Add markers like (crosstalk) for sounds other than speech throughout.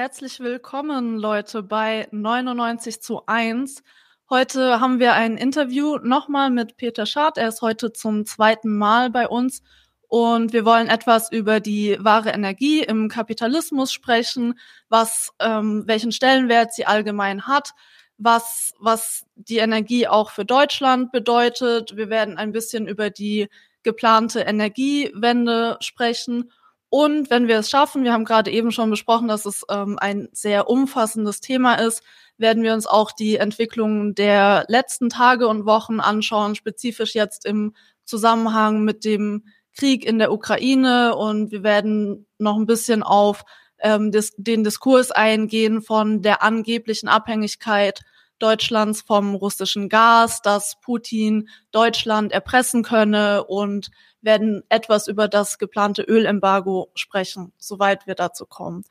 herzlich willkommen, Leute, bei 99 zu 1. Heute haben wir ein Interview nochmal mit Peter Schad. Er ist heute zum zweiten Mal bei uns und wir wollen etwas über die wahre Energie im Kapitalismus sprechen, was, ähm, welchen Stellenwert sie allgemein hat, was, was die Energie auch für Deutschland bedeutet. Wir werden ein bisschen über die geplante Energiewende sprechen und wenn wir es schaffen, wir haben gerade eben schon besprochen, dass es ähm, ein sehr umfassendes Thema ist, werden wir uns auch die Entwicklungen der letzten Tage und Wochen anschauen, spezifisch jetzt im Zusammenhang mit dem Krieg in der Ukraine. Und wir werden noch ein bisschen auf ähm, des, den Diskurs eingehen von der angeblichen Abhängigkeit Deutschlands vom russischen Gas, dass Putin Deutschland erpressen könne und werden etwas über das geplante Ölembargo sprechen, soweit wir dazu kommen.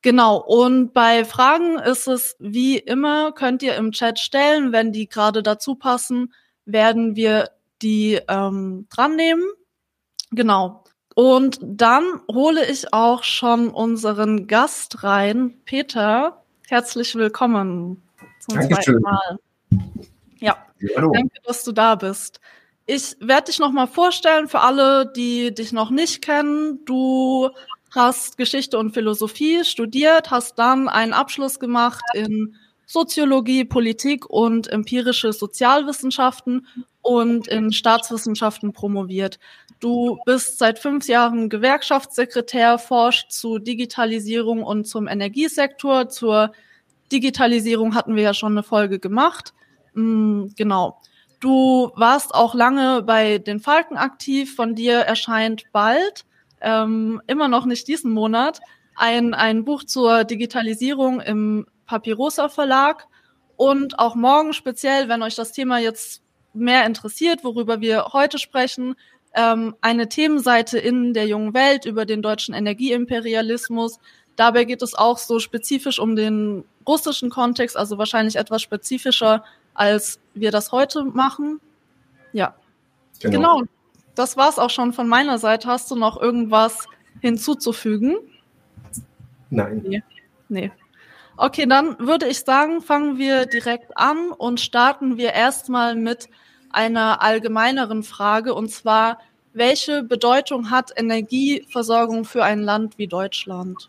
Genau, und bei Fragen ist es wie immer, könnt ihr im Chat stellen, wenn die gerade dazu passen, werden wir die ähm, dran nehmen. Genau. Und dann hole ich auch schon unseren Gast rein. Peter, herzlich willkommen zum Dankeschön. zweiten Mal. Ja, Hallo. danke, dass du da bist. Ich werde dich noch mal vorstellen für alle, die dich noch nicht kennen. Du hast Geschichte und Philosophie studiert, hast dann einen Abschluss gemacht in Soziologie, Politik und empirische Sozialwissenschaften und in Staatswissenschaften promoviert. Du bist seit fünf Jahren Gewerkschaftssekretär, forscht zu Digitalisierung und zum Energiesektor, zur Digitalisierung hatten wir ja schon eine Folge gemacht. Mm, genau. Du warst auch lange bei den Falken aktiv. Von dir erscheint bald, ähm, immer noch nicht diesen Monat, ein, ein Buch zur Digitalisierung im Papyrosa Verlag. Und auch morgen speziell, wenn euch das Thema jetzt mehr interessiert, worüber wir heute sprechen, ähm, eine Themenseite in der jungen Welt über den deutschen Energieimperialismus. Dabei geht es auch so spezifisch um den russischen Kontext, also wahrscheinlich etwas spezifischer, als wir das heute machen. Ja. Genau. genau. Das war es auch schon von meiner Seite. Hast du noch irgendwas hinzuzufügen? Nein. Nee. nee. Okay, dann würde ich sagen, fangen wir direkt an und starten wir erstmal mit einer allgemeineren Frage und zwar, welche Bedeutung hat Energieversorgung für ein Land wie Deutschland?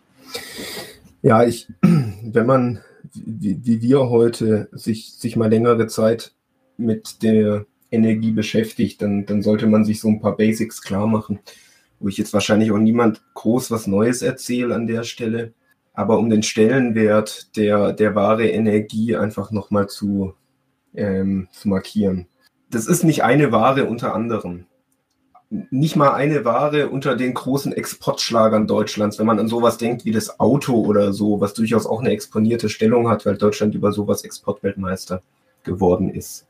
Ja, ich, (clears throat) wenn man wie, wie wir heute sich, sich mal längere Zeit mit der Energie beschäftigt, dann, dann sollte man sich so ein paar Basics klar machen, wo ich jetzt wahrscheinlich auch niemand groß was Neues erzähle an der Stelle, aber um den Stellenwert der, der wahre Energie einfach nochmal zu, ähm, zu markieren. Das ist nicht eine Ware unter anderem nicht mal eine Ware unter den großen Exportschlagern Deutschlands, wenn man an sowas denkt wie das Auto oder so, was durchaus auch eine exponierte Stellung hat, weil Deutschland über sowas Exportweltmeister geworden ist.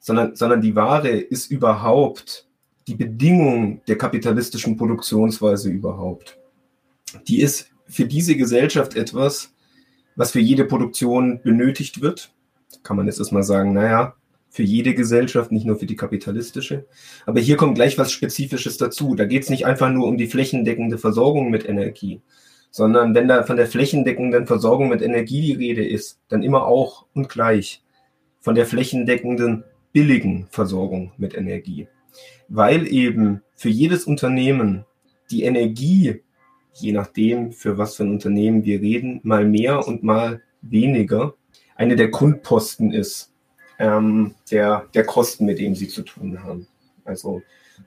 Sondern, sondern die Ware ist überhaupt die Bedingung der kapitalistischen Produktionsweise überhaupt. Die ist für diese Gesellschaft etwas, was für jede Produktion benötigt wird. Kann man jetzt erstmal sagen, naja, für jede Gesellschaft, nicht nur für die kapitalistische. Aber hier kommt gleich was Spezifisches dazu. Da geht es nicht einfach nur um die flächendeckende Versorgung mit Energie, sondern wenn da von der flächendeckenden Versorgung mit Energie die Rede ist, dann immer auch und gleich von der flächendeckenden billigen Versorgung mit Energie. Weil eben für jedes Unternehmen die Energie, je nachdem, für was für ein Unternehmen wir reden, mal mehr und mal weniger, eine der Grundposten ist ähm, der, der Kosten, mit denen sie zu tun haben. Also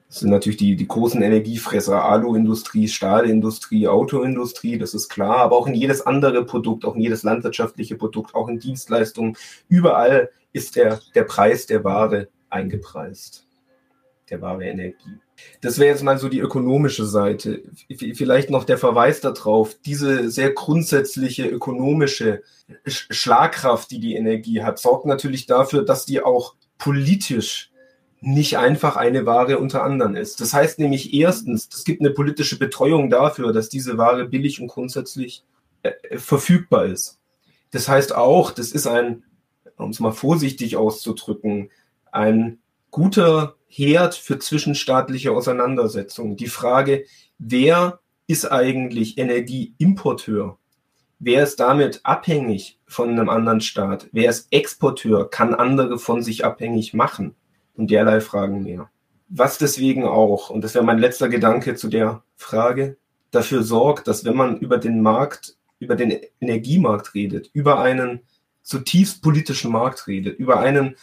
das sind natürlich die, die großen Energiefresser, Aluindustrie, Stahlindustrie, Autoindustrie, das ist klar, aber auch in jedes andere Produkt, auch in jedes landwirtschaftliche Produkt, auch in Dienstleistungen, überall ist der, der Preis der Ware eingepreist, der wahre Energie. Das wäre jetzt mal so die ökonomische Seite. Vielleicht noch der Verweis darauf, diese sehr grundsätzliche ökonomische Schlagkraft, die die Energie hat, sorgt natürlich dafür, dass die auch politisch nicht einfach eine Ware unter anderem ist. Das heißt nämlich erstens, es gibt eine politische Betreuung dafür, dass diese Ware billig und grundsätzlich äh, verfügbar ist. Das heißt auch, das ist ein, um es mal vorsichtig auszudrücken, ein guter Herd für zwischenstaatliche Auseinandersetzungen. Die Frage, wer ist eigentlich Energieimporteur? wer ist damit abhängig von einem anderen Staat? Wer ist Exporteur? Kann andere von sich abhängig machen? Und derlei Fragen mehr. Was deswegen auch, und das wäre mein letzter Gedanke zu der Frage, dafür sorgt, dass wenn man über den Markt, über den Energiemarkt redet, über einen zutiefst politischen Markt redet, über einen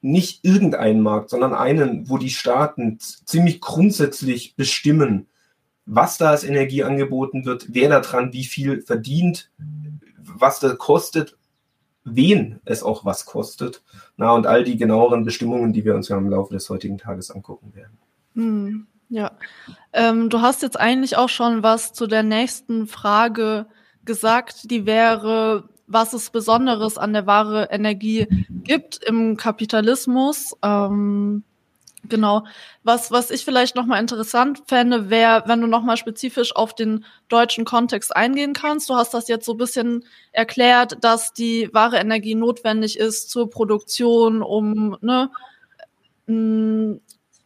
nicht irgendeinen Markt, sondern einen, wo die Staaten ziemlich grundsätzlich bestimmen, was da als Energie angeboten wird, wer daran wie viel verdient, was das kostet, wen es auch was kostet. Na, und all die genaueren Bestimmungen, die wir uns ja im Laufe des heutigen Tages angucken werden. Hm, ja, ähm, du hast jetzt eigentlich auch schon was zu der nächsten Frage gesagt, die wäre, was es Besonderes an der wahre Energie gibt im Kapitalismus. Ähm, genau. Was, was ich vielleicht nochmal interessant fände, wäre, wenn du nochmal spezifisch auf den deutschen Kontext eingehen kannst. Du hast das jetzt so ein bisschen erklärt, dass die wahre Energie notwendig ist zur Produktion, um ne, mh,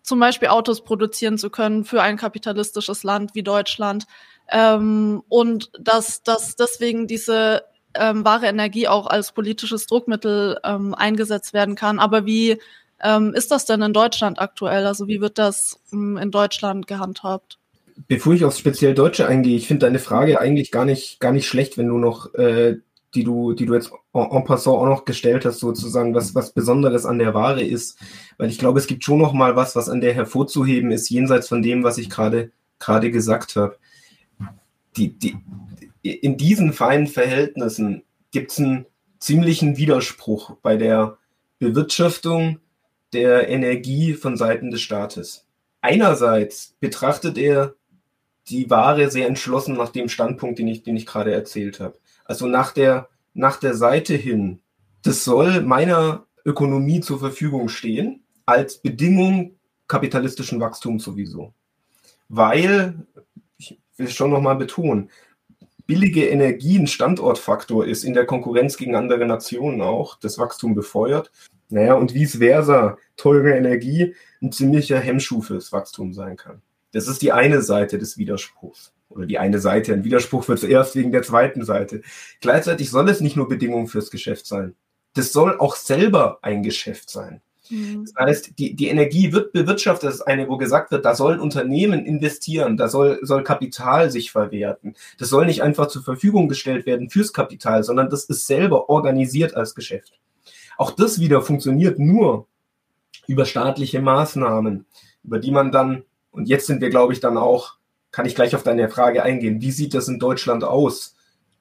zum Beispiel Autos produzieren zu können für ein kapitalistisches Land wie Deutschland. Ähm, und dass, dass deswegen diese ähm, wahre Energie auch als politisches Druckmittel ähm, eingesetzt werden kann. Aber wie ähm, ist das denn in Deutschland aktuell? Also wie wird das ähm, in Deutschland gehandhabt? Bevor ich aufs speziell Deutsche eingehe, ich finde deine Frage eigentlich gar nicht, gar nicht schlecht, wenn du noch, äh, die du, die du jetzt en, en passant auch noch gestellt hast, sozusagen, was, was Besonderes an der Ware ist. Weil ich glaube, es gibt schon noch mal was, was an der hervorzuheben ist, jenseits von dem, was ich gerade, gerade gesagt habe. Die, die, in diesen feinen Verhältnissen gibt es einen ziemlichen Widerspruch bei der Bewirtschaftung der Energie von Seiten des Staates. Einerseits betrachtet er die Ware sehr entschlossen nach dem Standpunkt, den ich, den ich gerade erzählt habe. Also nach der, nach der Seite hin, das soll meiner Ökonomie zur Verfügung stehen, als Bedingung kapitalistischen Wachstums sowieso. Weil, ich will schon nochmal betonen, billige Energie ein Standortfaktor ist, in der Konkurrenz gegen andere Nationen auch, das Wachstum befeuert. Naja, und vice versa, teure Energie ein ziemlicher Hemmschuh fürs Wachstum sein kann. Das ist die eine Seite des Widerspruchs. Oder die eine Seite. Ein Widerspruch wird zuerst wegen der zweiten Seite. Gleichzeitig soll es nicht nur Bedingungen fürs Geschäft sein. Das soll auch selber ein Geschäft sein. Mhm. Das heißt, die, die Energie wird bewirtschaftet, das ist eine, wo gesagt wird, da sollen Unternehmen investieren, da soll, soll Kapital sich verwerten. Das soll nicht einfach zur Verfügung gestellt werden fürs Kapital, sondern das ist selber organisiert als Geschäft. Auch das wieder funktioniert nur über staatliche Maßnahmen, über die man dann, und jetzt sind wir, glaube ich, dann auch, kann ich gleich auf deine Frage eingehen, wie sieht das in Deutschland aus?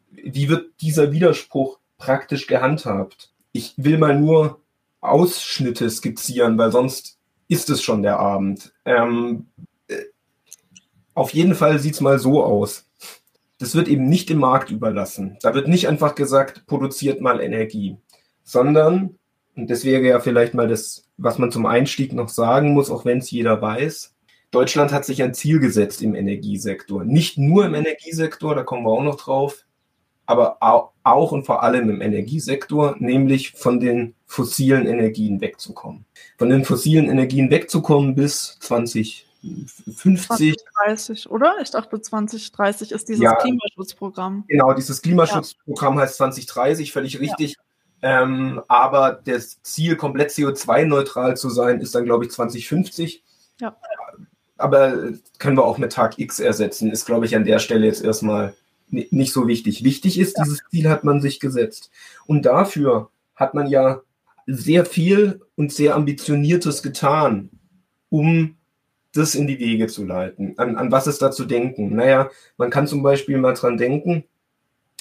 Wie wird dieser Widerspruch praktisch gehandhabt? Ich will mal nur Ausschnitte skizzieren, weil sonst ist es schon der Abend. Ähm, äh, auf jeden Fall sieht es mal so aus. Das wird eben nicht dem Markt überlassen. Da wird nicht einfach gesagt, produziert mal Energie sondern, und das wäre ja vielleicht mal das, was man zum Einstieg noch sagen muss, auch wenn es jeder weiß, Deutschland hat sich ein Ziel gesetzt im Energiesektor. Nicht nur im Energiesektor, da kommen wir auch noch drauf, aber auch und vor allem im Energiesektor, nämlich von den fossilen Energien wegzukommen. Von den fossilen Energien wegzukommen bis 2050. 2030, oder? Ich dachte, 2030 ist dieses ja, Klimaschutzprogramm. Genau, dieses Klimaschutzprogramm ja. heißt 2030, völlig richtig. Ja. Ähm, aber das Ziel, komplett CO2-neutral zu sein, ist dann, glaube ich, 2050. Ja. Aber können wir auch mit Tag X ersetzen, ist, glaube ich, an der Stelle jetzt erstmal nicht so wichtig. Wichtig ist, dieses Ziel hat man sich gesetzt. Und dafür hat man ja sehr viel und sehr ambitioniertes getan, um das in die Wege zu leiten. An, an was ist da zu denken? Naja, man kann zum Beispiel mal dran denken,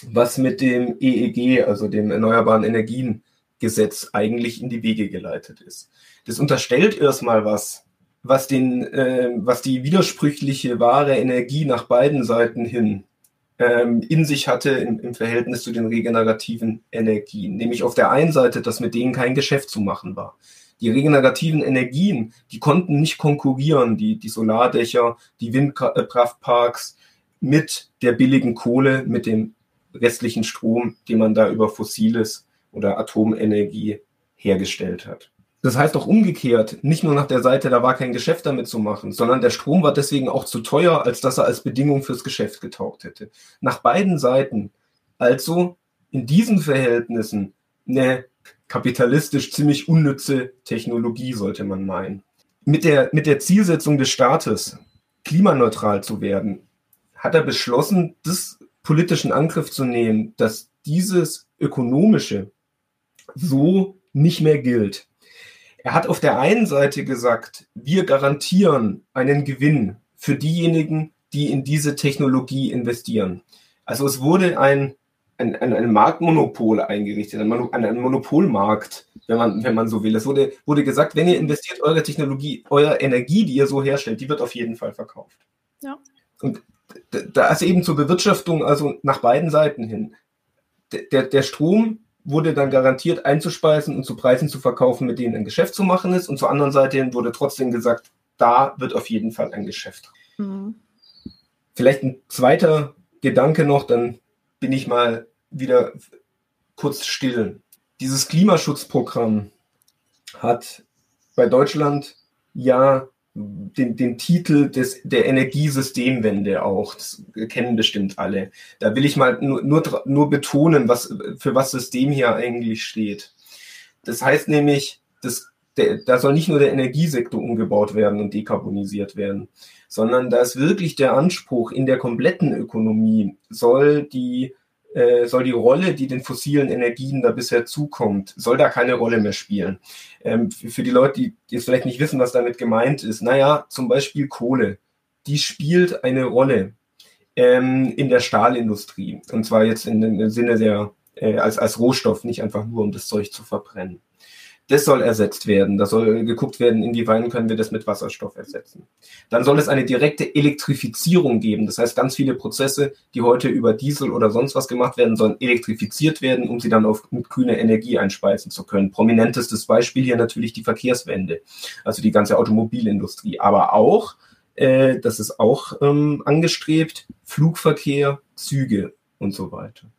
was mit dem EEG, also dem Erneuerbaren Energien Gesetz, eigentlich in die Wege geleitet ist. Das unterstellt erstmal was, was, den, äh, was die widersprüchliche wahre Energie nach beiden Seiten hin ähm, in sich hatte im, im Verhältnis zu den regenerativen Energien. Nämlich auf der einen Seite, dass mit denen kein Geschäft zu machen war. Die regenerativen Energien, die konnten nicht konkurrieren, die, die Solardächer, die Windkraftparks mit der billigen Kohle, mit dem restlichen Strom, den man da über fossiles oder Atomenergie hergestellt hat. Das heißt auch umgekehrt, nicht nur nach der Seite, da war kein Geschäft damit zu machen, sondern der Strom war deswegen auch zu teuer, als dass er als Bedingung fürs Geschäft getaugt hätte. Nach beiden Seiten Also in diesen Verhältnissen eine kapitalistisch ziemlich unnütze Technologie, sollte man meinen. Mit der, mit der Zielsetzung des Staates, klimaneutral zu werden, hat er beschlossen, das politischen Angriff zu nehmen, dass dieses ökonomische so nicht mehr gilt. Er hat auf der einen Seite gesagt, wir garantieren einen Gewinn für diejenigen, die in diese Technologie investieren. Also es wurde ein, ein, ein, ein Marktmonopol eingerichtet, ein, ein Monopolmarkt, wenn man, wenn man so will. Es wurde, wurde gesagt, wenn ihr investiert, eure Technologie, eure Energie, die ihr so herstellt, die wird auf jeden Fall verkauft. Ja. Und da ist eben zur Bewirtschaftung, also nach beiden Seiten hin. Der, der Strom wurde dann garantiert einzuspeisen und zu Preisen zu verkaufen, mit denen ein Geschäft zu machen ist. Und zur anderen Seite hin wurde trotzdem gesagt, da wird auf jeden Fall ein Geschäft. Mhm. Vielleicht ein zweiter Gedanke noch, dann bin ich mal wieder kurz still. Dieses Klimaschutzprogramm hat bei Deutschland ja den, den Titel des, der Energiesystemwende auch. Das kennen bestimmt alle. Da will ich mal nur, nur, nur betonen, was, für was System hier eigentlich steht. Das heißt nämlich, das, der, da soll nicht nur der Energiesektor umgebaut werden und dekarbonisiert werden, sondern da ist wirklich der Anspruch, in der kompletten Ökonomie soll die äh, soll die Rolle, die den fossilen Energien da bisher zukommt, soll da keine Rolle mehr spielen. Ähm, für die Leute, die jetzt vielleicht nicht wissen, was damit gemeint ist, naja, zum Beispiel Kohle, die spielt eine Rolle ähm, in der Stahlindustrie. Und zwar jetzt in dem Sinne der, äh, als, als Rohstoff, nicht einfach nur, um das Zeug zu verbrennen. Das soll ersetzt werden. Da soll geguckt werden, inwieweit können wir das mit Wasserstoff ersetzen. Dann soll es eine direkte Elektrifizierung geben. Das heißt, ganz viele Prozesse, die heute über Diesel oder sonst was gemacht werden, sollen elektrifiziert werden, um sie dann auf, mit grüner Energie einspeisen zu können. Prominentestes Beispiel hier natürlich die Verkehrswende, also die ganze Automobilindustrie. Aber auch, äh, das ist auch ähm, angestrebt, Flugverkehr, Züge und so weiter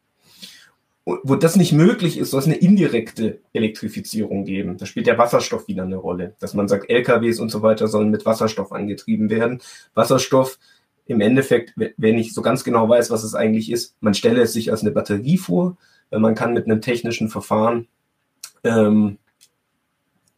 wo das nicht möglich ist, soll es eine indirekte Elektrifizierung geben. Da spielt der Wasserstoff wieder eine Rolle, dass man sagt, LKWs und so weiter sollen mit Wasserstoff angetrieben werden. Wasserstoff im Endeffekt, wenn ich so ganz genau weiß, was es eigentlich ist, man stelle es sich als eine Batterie vor, man kann mit einem technischen Verfahren ähm,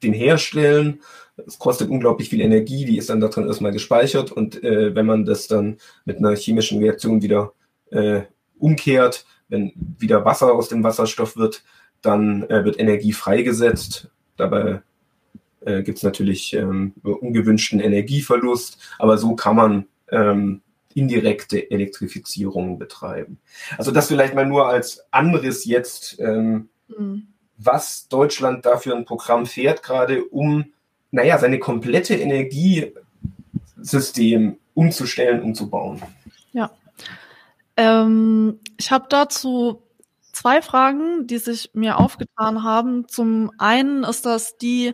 den herstellen. Es kostet unglaublich viel Energie, die ist dann da drin erstmal gespeichert und äh, wenn man das dann mit einer chemischen Reaktion wieder äh, umkehrt, wenn wieder Wasser aus dem Wasserstoff wird, dann äh, wird Energie freigesetzt. Dabei äh, gibt es natürlich ähm, ungewünschten Energieverlust, aber so kann man ähm, indirekte Elektrifizierung betreiben. Also das vielleicht mal nur als Anriss jetzt, ähm, mhm. was Deutschland da für ein Programm fährt, gerade um, naja, seine komplette Energiesystem umzustellen, umzubauen. Ja. Ähm, ich habe dazu zwei Fragen, die sich mir aufgetan haben. Zum einen ist das die,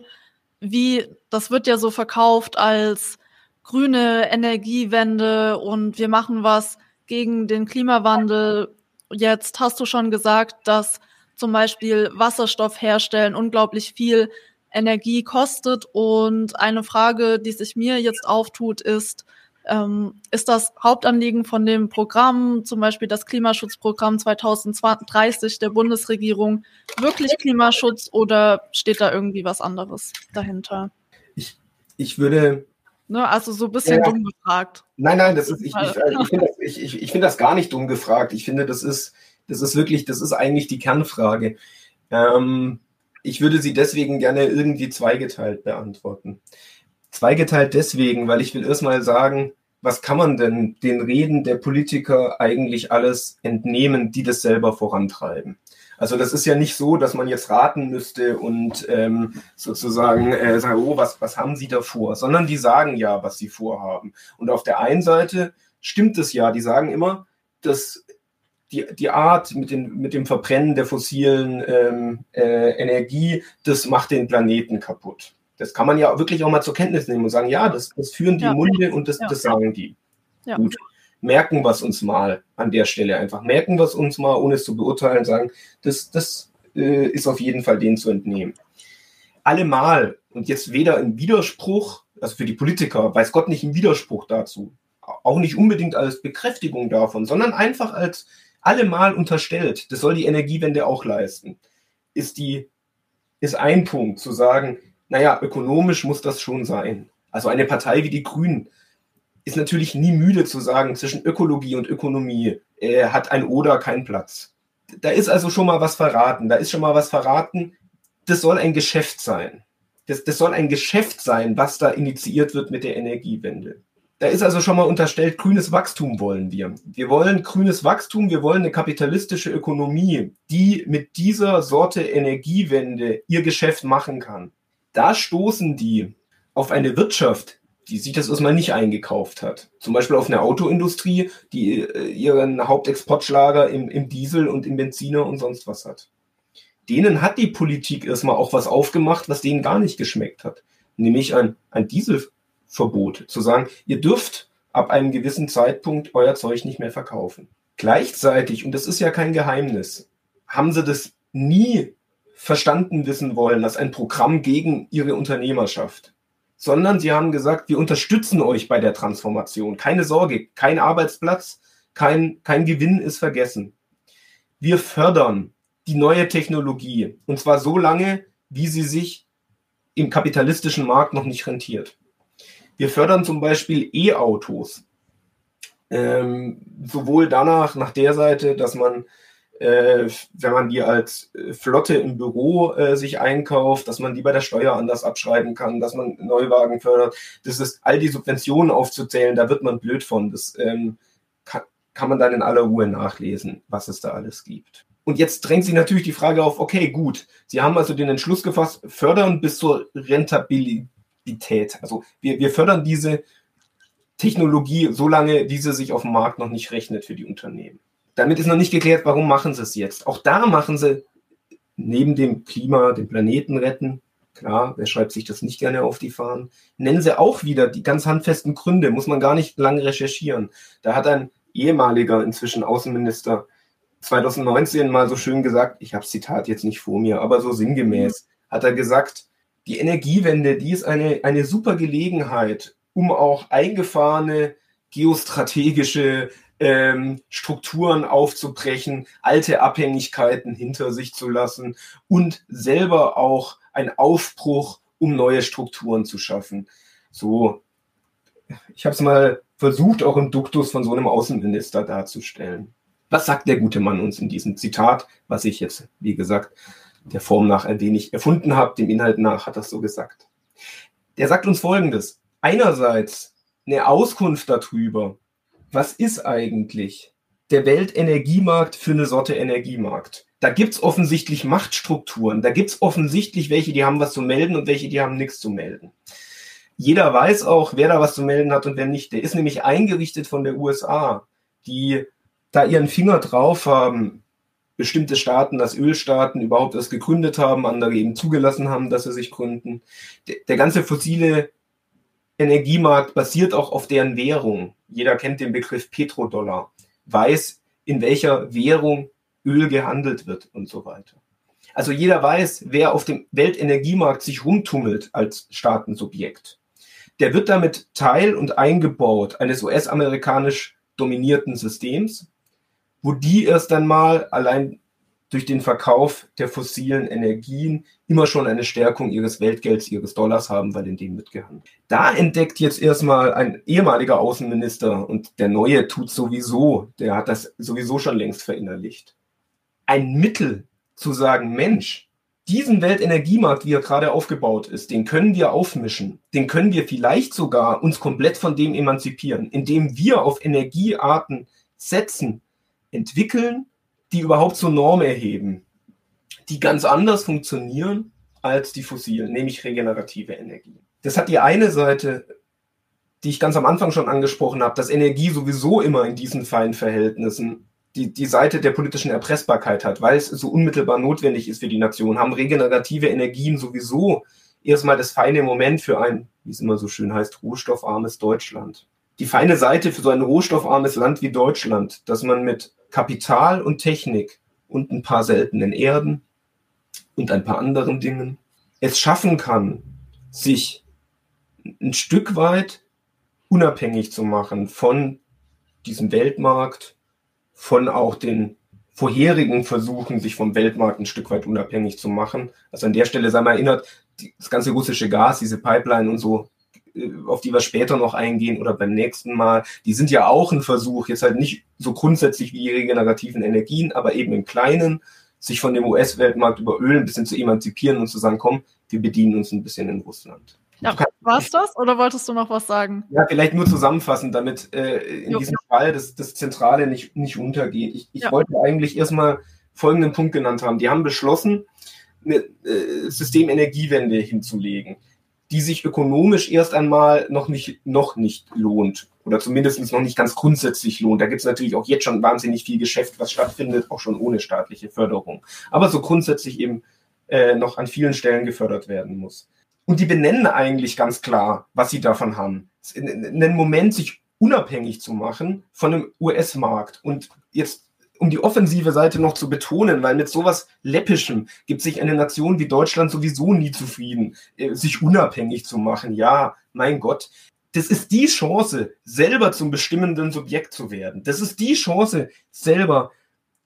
wie, das wird ja so verkauft als grüne Energiewende und wir machen was gegen den Klimawandel. Jetzt hast du schon gesagt, dass zum Beispiel Wasserstoff herstellen unglaublich viel Energie kostet. Und eine Frage, die sich mir jetzt auftut, ist, ähm, ist das Hauptanliegen von dem Programm, zum Beispiel das Klimaschutzprogramm 2030 der Bundesregierung, wirklich Klimaschutz oder steht da irgendwie was anderes dahinter? Ich, ich würde. Ne, also so ein bisschen ja, dumm gefragt. Nein, nein, das ist, ich, ich, ich finde das, ich, ich, ich find das gar nicht dumm gefragt. Ich finde, das ist, das ist wirklich, das ist eigentlich die Kernfrage. Ähm, ich würde sie deswegen gerne irgendwie zweigeteilt beantworten. Zweigeteilt deswegen, weil ich will erstmal sagen, was kann man denn den Reden der Politiker eigentlich alles entnehmen, die das selber vorantreiben? Also das ist ja nicht so, dass man jetzt raten müsste und ähm, sozusagen äh, sagen, oh, was, was haben Sie da vor? Sondern die sagen ja, was sie vorhaben. Und auf der einen Seite stimmt es ja, die sagen immer, dass die, die Art mit, den, mit dem Verbrennen der fossilen ähm, äh, Energie, das macht den Planeten kaputt. Das kann man ja wirklich auch mal zur Kenntnis nehmen und sagen, ja, das, das führen die ja. Munde und das, ja. das sagen die. Ja. Gut. Merken wir es uns mal an der Stelle einfach. Merken wir es uns mal, ohne es zu beurteilen, sagen, das, das äh, ist auf jeden Fall denen zu entnehmen. Allemal und jetzt weder im Widerspruch, also für die Politiker, weiß Gott nicht im Widerspruch dazu, auch nicht unbedingt als Bekräftigung davon, sondern einfach als, allemal unterstellt, das soll die Energiewende auch leisten, ist die, ist ein Punkt zu sagen, naja, ökonomisch muss das schon sein. Also eine Partei wie die Grünen ist natürlich nie müde zu sagen, zwischen Ökologie und Ökonomie äh, hat ein Oder keinen Platz. Da ist also schon mal was verraten. Da ist schon mal was verraten. Das soll ein Geschäft sein. Das, das soll ein Geschäft sein, was da initiiert wird mit der Energiewende. Da ist also schon mal unterstellt, grünes Wachstum wollen wir. Wir wollen grünes Wachstum, wir wollen eine kapitalistische Ökonomie, die mit dieser Sorte Energiewende ihr Geschäft machen kann. Da stoßen die auf eine Wirtschaft, die sich das erstmal nicht eingekauft hat. Zum Beispiel auf eine Autoindustrie, die äh, ihren Hauptexportschlager im, im Diesel und im Benziner und sonst was hat. Denen hat die Politik erstmal auch was aufgemacht, was denen gar nicht geschmeckt hat. Nämlich ein, ein Diesel Verbot, zu sagen, ihr dürft ab einem gewissen Zeitpunkt euer Zeug nicht mehr verkaufen. Gleichzeitig, und das ist ja kein Geheimnis, haben sie das nie verstanden wissen wollen, dass ein Programm gegen ihre Unternehmerschaft, sondern sie haben gesagt, wir unterstützen euch bei der Transformation. Keine Sorge, kein Arbeitsplatz, kein, kein Gewinn ist vergessen. Wir fördern die neue Technologie und zwar so lange, wie sie sich im kapitalistischen Markt noch nicht rentiert. Wir fördern zum Beispiel E-Autos. Ähm, sowohl danach, nach der Seite, dass man, äh, wenn man die als äh, Flotte im Büro äh, sich einkauft, dass man die bei der Steuer anders abschreiben kann, dass man Neuwagen fördert. Das ist all die Subventionen aufzuzählen, da wird man blöd von. Das ähm, kann, kann man dann in aller Ruhe nachlesen, was es da alles gibt. Und jetzt drängt sich natürlich die Frage auf, okay, gut, Sie haben also den Entschluss gefasst, fördern bis zur Rentabilität. Also wir, wir fördern diese Technologie so lange, wie sie sich auf dem Markt noch nicht rechnet für die Unternehmen. Damit ist noch nicht geklärt, warum machen sie es jetzt. Auch da machen sie neben dem Klima, den Planeten retten, klar, wer schreibt sich das nicht gerne auf die Fahnen, nennen sie auch wieder die ganz handfesten Gründe, muss man gar nicht lange recherchieren. Da hat ein ehemaliger, inzwischen Außenminister, 2019 mal so schön gesagt, ich habe Zitat jetzt nicht vor mir, aber so sinngemäß, hat er gesagt, die Energiewende, die ist eine, eine super Gelegenheit, um auch eingefahrene geostrategische ähm, Strukturen aufzubrechen, alte Abhängigkeiten hinter sich zu lassen und selber auch ein Aufbruch, um neue Strukturen zu schaffen. So, ich habe es mal versucht, auch im Duktus von so einem Außenminister darzustellen. Was sagt der gute Mann uns in diesem Zitat, was ich jetzt, wie gesagt, der Form nach ein wenig erfunden habe, dem Inhalt nach hat das so gesagt. Der sagt uns Folgendes. Einerseits eine Auskunft darüber, was ist eigentlich der Weltenergiemarkt für eine Sorte Energiemarkt? Da gibt's offensichtlich Machtstrukturen, da gibt's offensichtlich welche, die haben was zu melden und welche, die haben nichts zu melden. Jeder weiß auch, wer da was zu melden hat und wer nicht. Der ist nämlich eingerichtet von der USA, die da ihren Finger drauf haben, bestimmte Staaten als Ölstaaten überhaupt erst gegründet haben, andere eben zugelassen haben, dass sie sich gründen. Der ganze fossile Energiemarkt basiert auch auf deren Währung. Jeder kennt den Begriff Petrodollar, weiß, in welcher Währung Öl gehandelt wird und so weiter. Also jeder weiß, wer auf dem Weltenergiemarkt sich rumtummelt als Staatensubjekt. Der wird damit Teil und eingebaut eines US-amerikanisch dominierten Systems, wo die erst einmal allein durch den Verkauf der fossilen Energien immer schon eine Stärkung ihres Weltgelds, ihres Dollars haben, weil in dem mitgehandelt. Da entdeckt jetzt erstmal ein ehemaliger Außenminister und der neue tut sowieso, der hat das sowieso schon längst verinnerlicht. Ein Mittel zu sagen, Mensch, diesen Weltenergiemarkt, wie er gerade aufgebaut ist, den können wir aufmischen. Den können wir vielleicht sogar uns komplett von dem emanzipieren, indem wir auf Energiearten setzen, entwickeln, die überhaupt zur Norm erheben, die ganz anders funktionieren als die fossilen, nämlich regenerative Energie. Das hat die eine Seite, die ich ganz am Anfang schon angesprochen habe, dass Energie sowieso immer in diesen feinen Verhältnissen die, die Seite der politischen Erpressbarkeit hat, weil es so unmittelbar notwendig ist für die Nation, haben regenerative Energien sowieso erstmal das feine Moment für ein, wie es immer so schön heißt, rohstoffarmes Deutschland. Die feine Seite für so ein rohstoffarmes Land wie Deutschland, dass man mit Kapital und Technik und ein paar seltenen Erden und ein paar anderen Dingen es schaffen kann, sich ein Stück weit unabhängig zu machen von diesem Weltmarkt, von auch den vorherigen Versuchen, sich vom Weltmarkt ein Stück weit unabhängig zu machen. Also an der Stelle sei mal erinnert, das ganze russische Gas, diese Pipeline und so, auf die wir später noch eingehen oder beim nächsten Mal, die sind ja auch ein Versuch, jetzt halt nicht so grundsätzlich wie die regenerativen Energien, aber eben im Kleinen, sich von dem US-Weltmarkt über Öl ein bisschen zu emanzipieren und zu sagen, komm, wir bedienen uns ein bisschen in Russland. Ja, war es das oder wolltest du noch was sagen? Ja, vielleicht nur zusammenfassen, damit äh, in jo. diesem Fall das, das Zentrale nicht, nicht untergeht. Ich, ich ja. wollte eigentlich erstmal folgenden Punkt genannt haben. Die haben beschlossen, eine äh, Systemenergiewende hinzulegen, die sich ökonomisch erst einmal noch nicht, noch nicht lohnt oder zumindest noch nicht ganz grundsätzlich lohnt. Da gibt es natürlich auch jetzt schon wahnsinnig viel Geschäft, was stattfindet, auch schon ohne staatliche Förderung. Aber so grundsätzlich eben äh, noch an vielen Stellen gefördert werden muss. Und die benennen eigentlich ganz klar, was sie davon haben. Einen Moment, sich unabhängig zu machen von dem US-Markt. Und jetzt, um die offensive Seite noch zu betonen, weil mit sowas Läppischem gibt sich eine Nation wie Deutschland sowieso nie zufrieden, äh, sich unabhängig zu machen. Ja, mein Gott. Das ist die Chance, selber zum bestimmenden Subjekt zu werden. Das ist die Chance, selber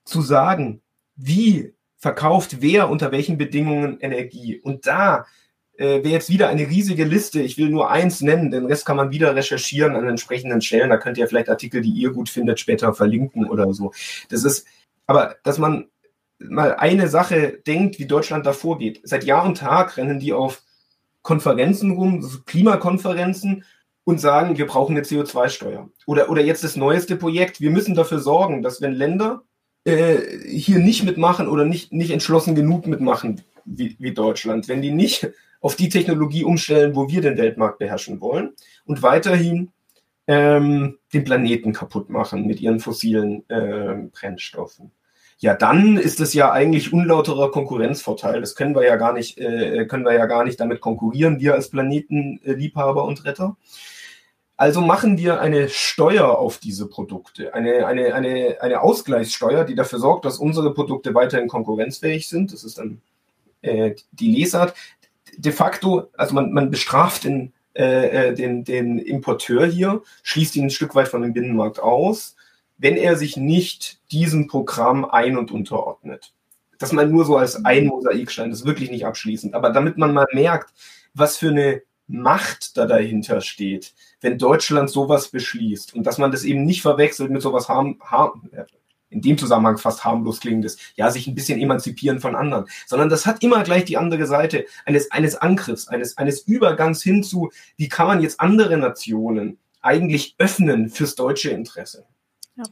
zu sagen, wie verkauft wer unter welchen Bedingungen Energie. Und da äh, wäre jetzt wieder eine riesige Liste. Ich will nur eins nennen, den Rest kann man wieder recherchieren an entsprechenden Stellen. Da könnt ihr vielleicht Artikel, die ihr gut findet, später verlinken oder so. Das ist, aber dass man mal eine Sache denkt, wie Deutschland da vorgeht. Seit Jahr und Tag rennen die auf Konferenzen rum, so Klimakonferenzen und sagen, wir brauchen eine CO2-Steuer. Oder, oder jetzt das neueste Projekt, wir müssen dafür sorgen, dass wenn Länder äh, hier nicht mitmachen oder nicht, nicht entschlossen genug mitmachen wie, wie Deutschland, wenn die nicht auf die Technologie umstellen, wo wir den Weltmarkt beherrschen wollen und weiterhin ähm, den Planeten kaputt machen mit ihren fossilen äh, Brennstoffen. Ja, dann ist es ja eigentlich unlauterer Konkurrenzvorteil. Das können wir ja gar nicht, äh, können wir ja gar nicht damit konkurrieren, wir als Planetenliebhaber und Retter. Also machen wir eine Steuer auf diese Produkte, eine, eine, eine, eine Ausgleichssteuer, die dafür sorgt, dass unsere Produkte weiterhin konkurrenzfähig sind. Das ist dann äh, die Lesart de facto, also man, man bestraft den, äh, äh, den, den Importeur hier, schließt ihn ein Stück weit von dem Binnenmarkt aus, wenn er sich nicht diesem Programm ein- und unterordnet. Das mal nur so als ein Mosaikstein, das ist wirklich nicht abschließend. Aber damit man mal merkt, was für eine Macht da dahinter steht, wenn Deutschland sowas beschließt und dass man das eben nicht verwechselt mit sowas harm, harm, in dem Zusammenhang fast harmlos klingendes, ja, sich ein bisschen emanzipieren von anderen, sondern das hat immer gleich die andere Seite eines, eines Angriffs, eines, eines Übergangs hinzu, wie kann man jetzt andere Nationen eigentlich öffnen fürs deutsche Interesse. Ja.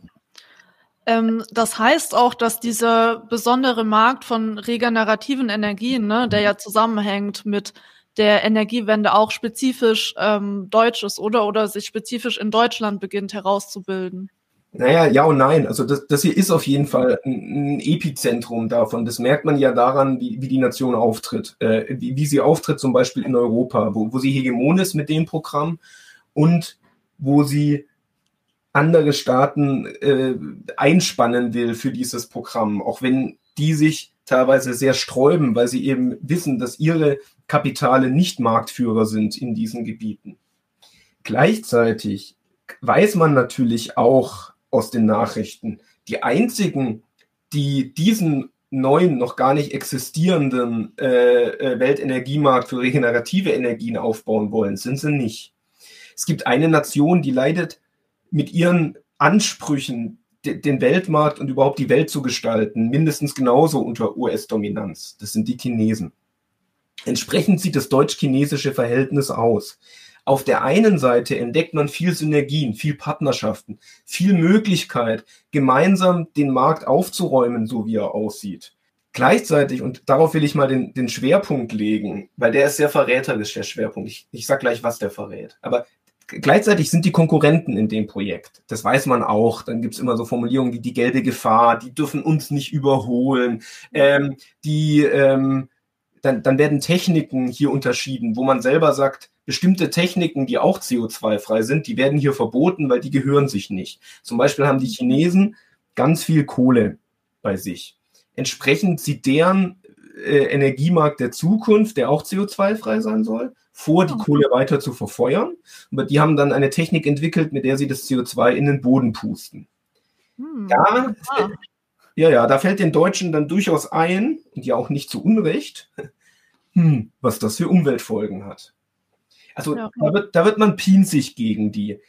Ähm, das heißt auch, dass dieser besondere Markt von regenerativen Energien, ne, der ja zusammenhängt mit der Energiewende auch spezifisch ähm, deutsch ist, oder? Oder sich spezifisch in Deutschland beginnt herauszubilden. Naja, ja und nein. Also das, das hier ist auf jeden Fall ein, ein Epizentrum davon. Das merkt man ja daran, wie, wie die Nation auftritt, äh, wie, wie sie auftritt zum Beispiel in Europa, wo, wo sie Hegemon ist mit dem Programm und wo sie andere Staaten äh, einspannen will für dieses Programm, auch wenn die sich teilweise sehr sträuben, weil sie eben wissen, dass ihre Kapitale nicht Marktführer sind in diesen Gebieten. Gleichzeitig weiß man natürlich auch, aus den Nachrichten. Die einzigen, die diesen neuen, noch gar nicht existierenden äh, äh, Weltenergiemarkt für regenerative Energien aufbauen wollen, sind sie nicht. Es gibt eine Nation, die leidet mit ihren Ansprüchen, de den Weltmarkt und überhaupt die Welt zu gestalten, mindestens genauso unter US-Dominanz. Das sind die Chinesen. Entsprechend sieht das deutsch-chinesische Verhältnis aus. Auf der einen Seite entdeckt man viel Synergien, viel Partnerschaften, viel Möglichkeit, gemeinsam den Markt aufzuräumen, so wie er aussieht. Gleichzeitig, und darauf will ich mal den, den Schwerpunkt legen, weil der ist sehr verräterisch, der Schwerpunkt. Ich, ich sag gleich, was der verrät. Aber gleichzeitig sind die Konkurrenten in dem Projekt. Das weiß man auch. Dann gibt's immer so Formulierungen wie die gelbe Gefahr, die dürfen uns nicht überholen, ähm, die ähm, dann, dann werden Techniken hier unterschieden, wo man selber sagt, bestimmte Techniken, die auch CO2-frei sind, die werden hier verboten, weil die gehören sich nicht. Zum Beispiel haben die Chinesen ganz viel Kohle bei sich. Entsprechend sieht deren äh, Energiemarkt der Zukunft, der auch CO2-frei sein soll, vor, die Kohle weiter zu verfeuern. Aber die haben dann eine Technik entwickelt, mit der sie das CO2 in den Boden pusten. Hm. Ja, ah. Ja, ja, da fällt den Deutschen dann durchaus ein, und ja auch nicht zu Unrecht, (laughs) hm, was das für Umweltfolgen hat. Also ja. da, wird, da wird man pinzig gegen die.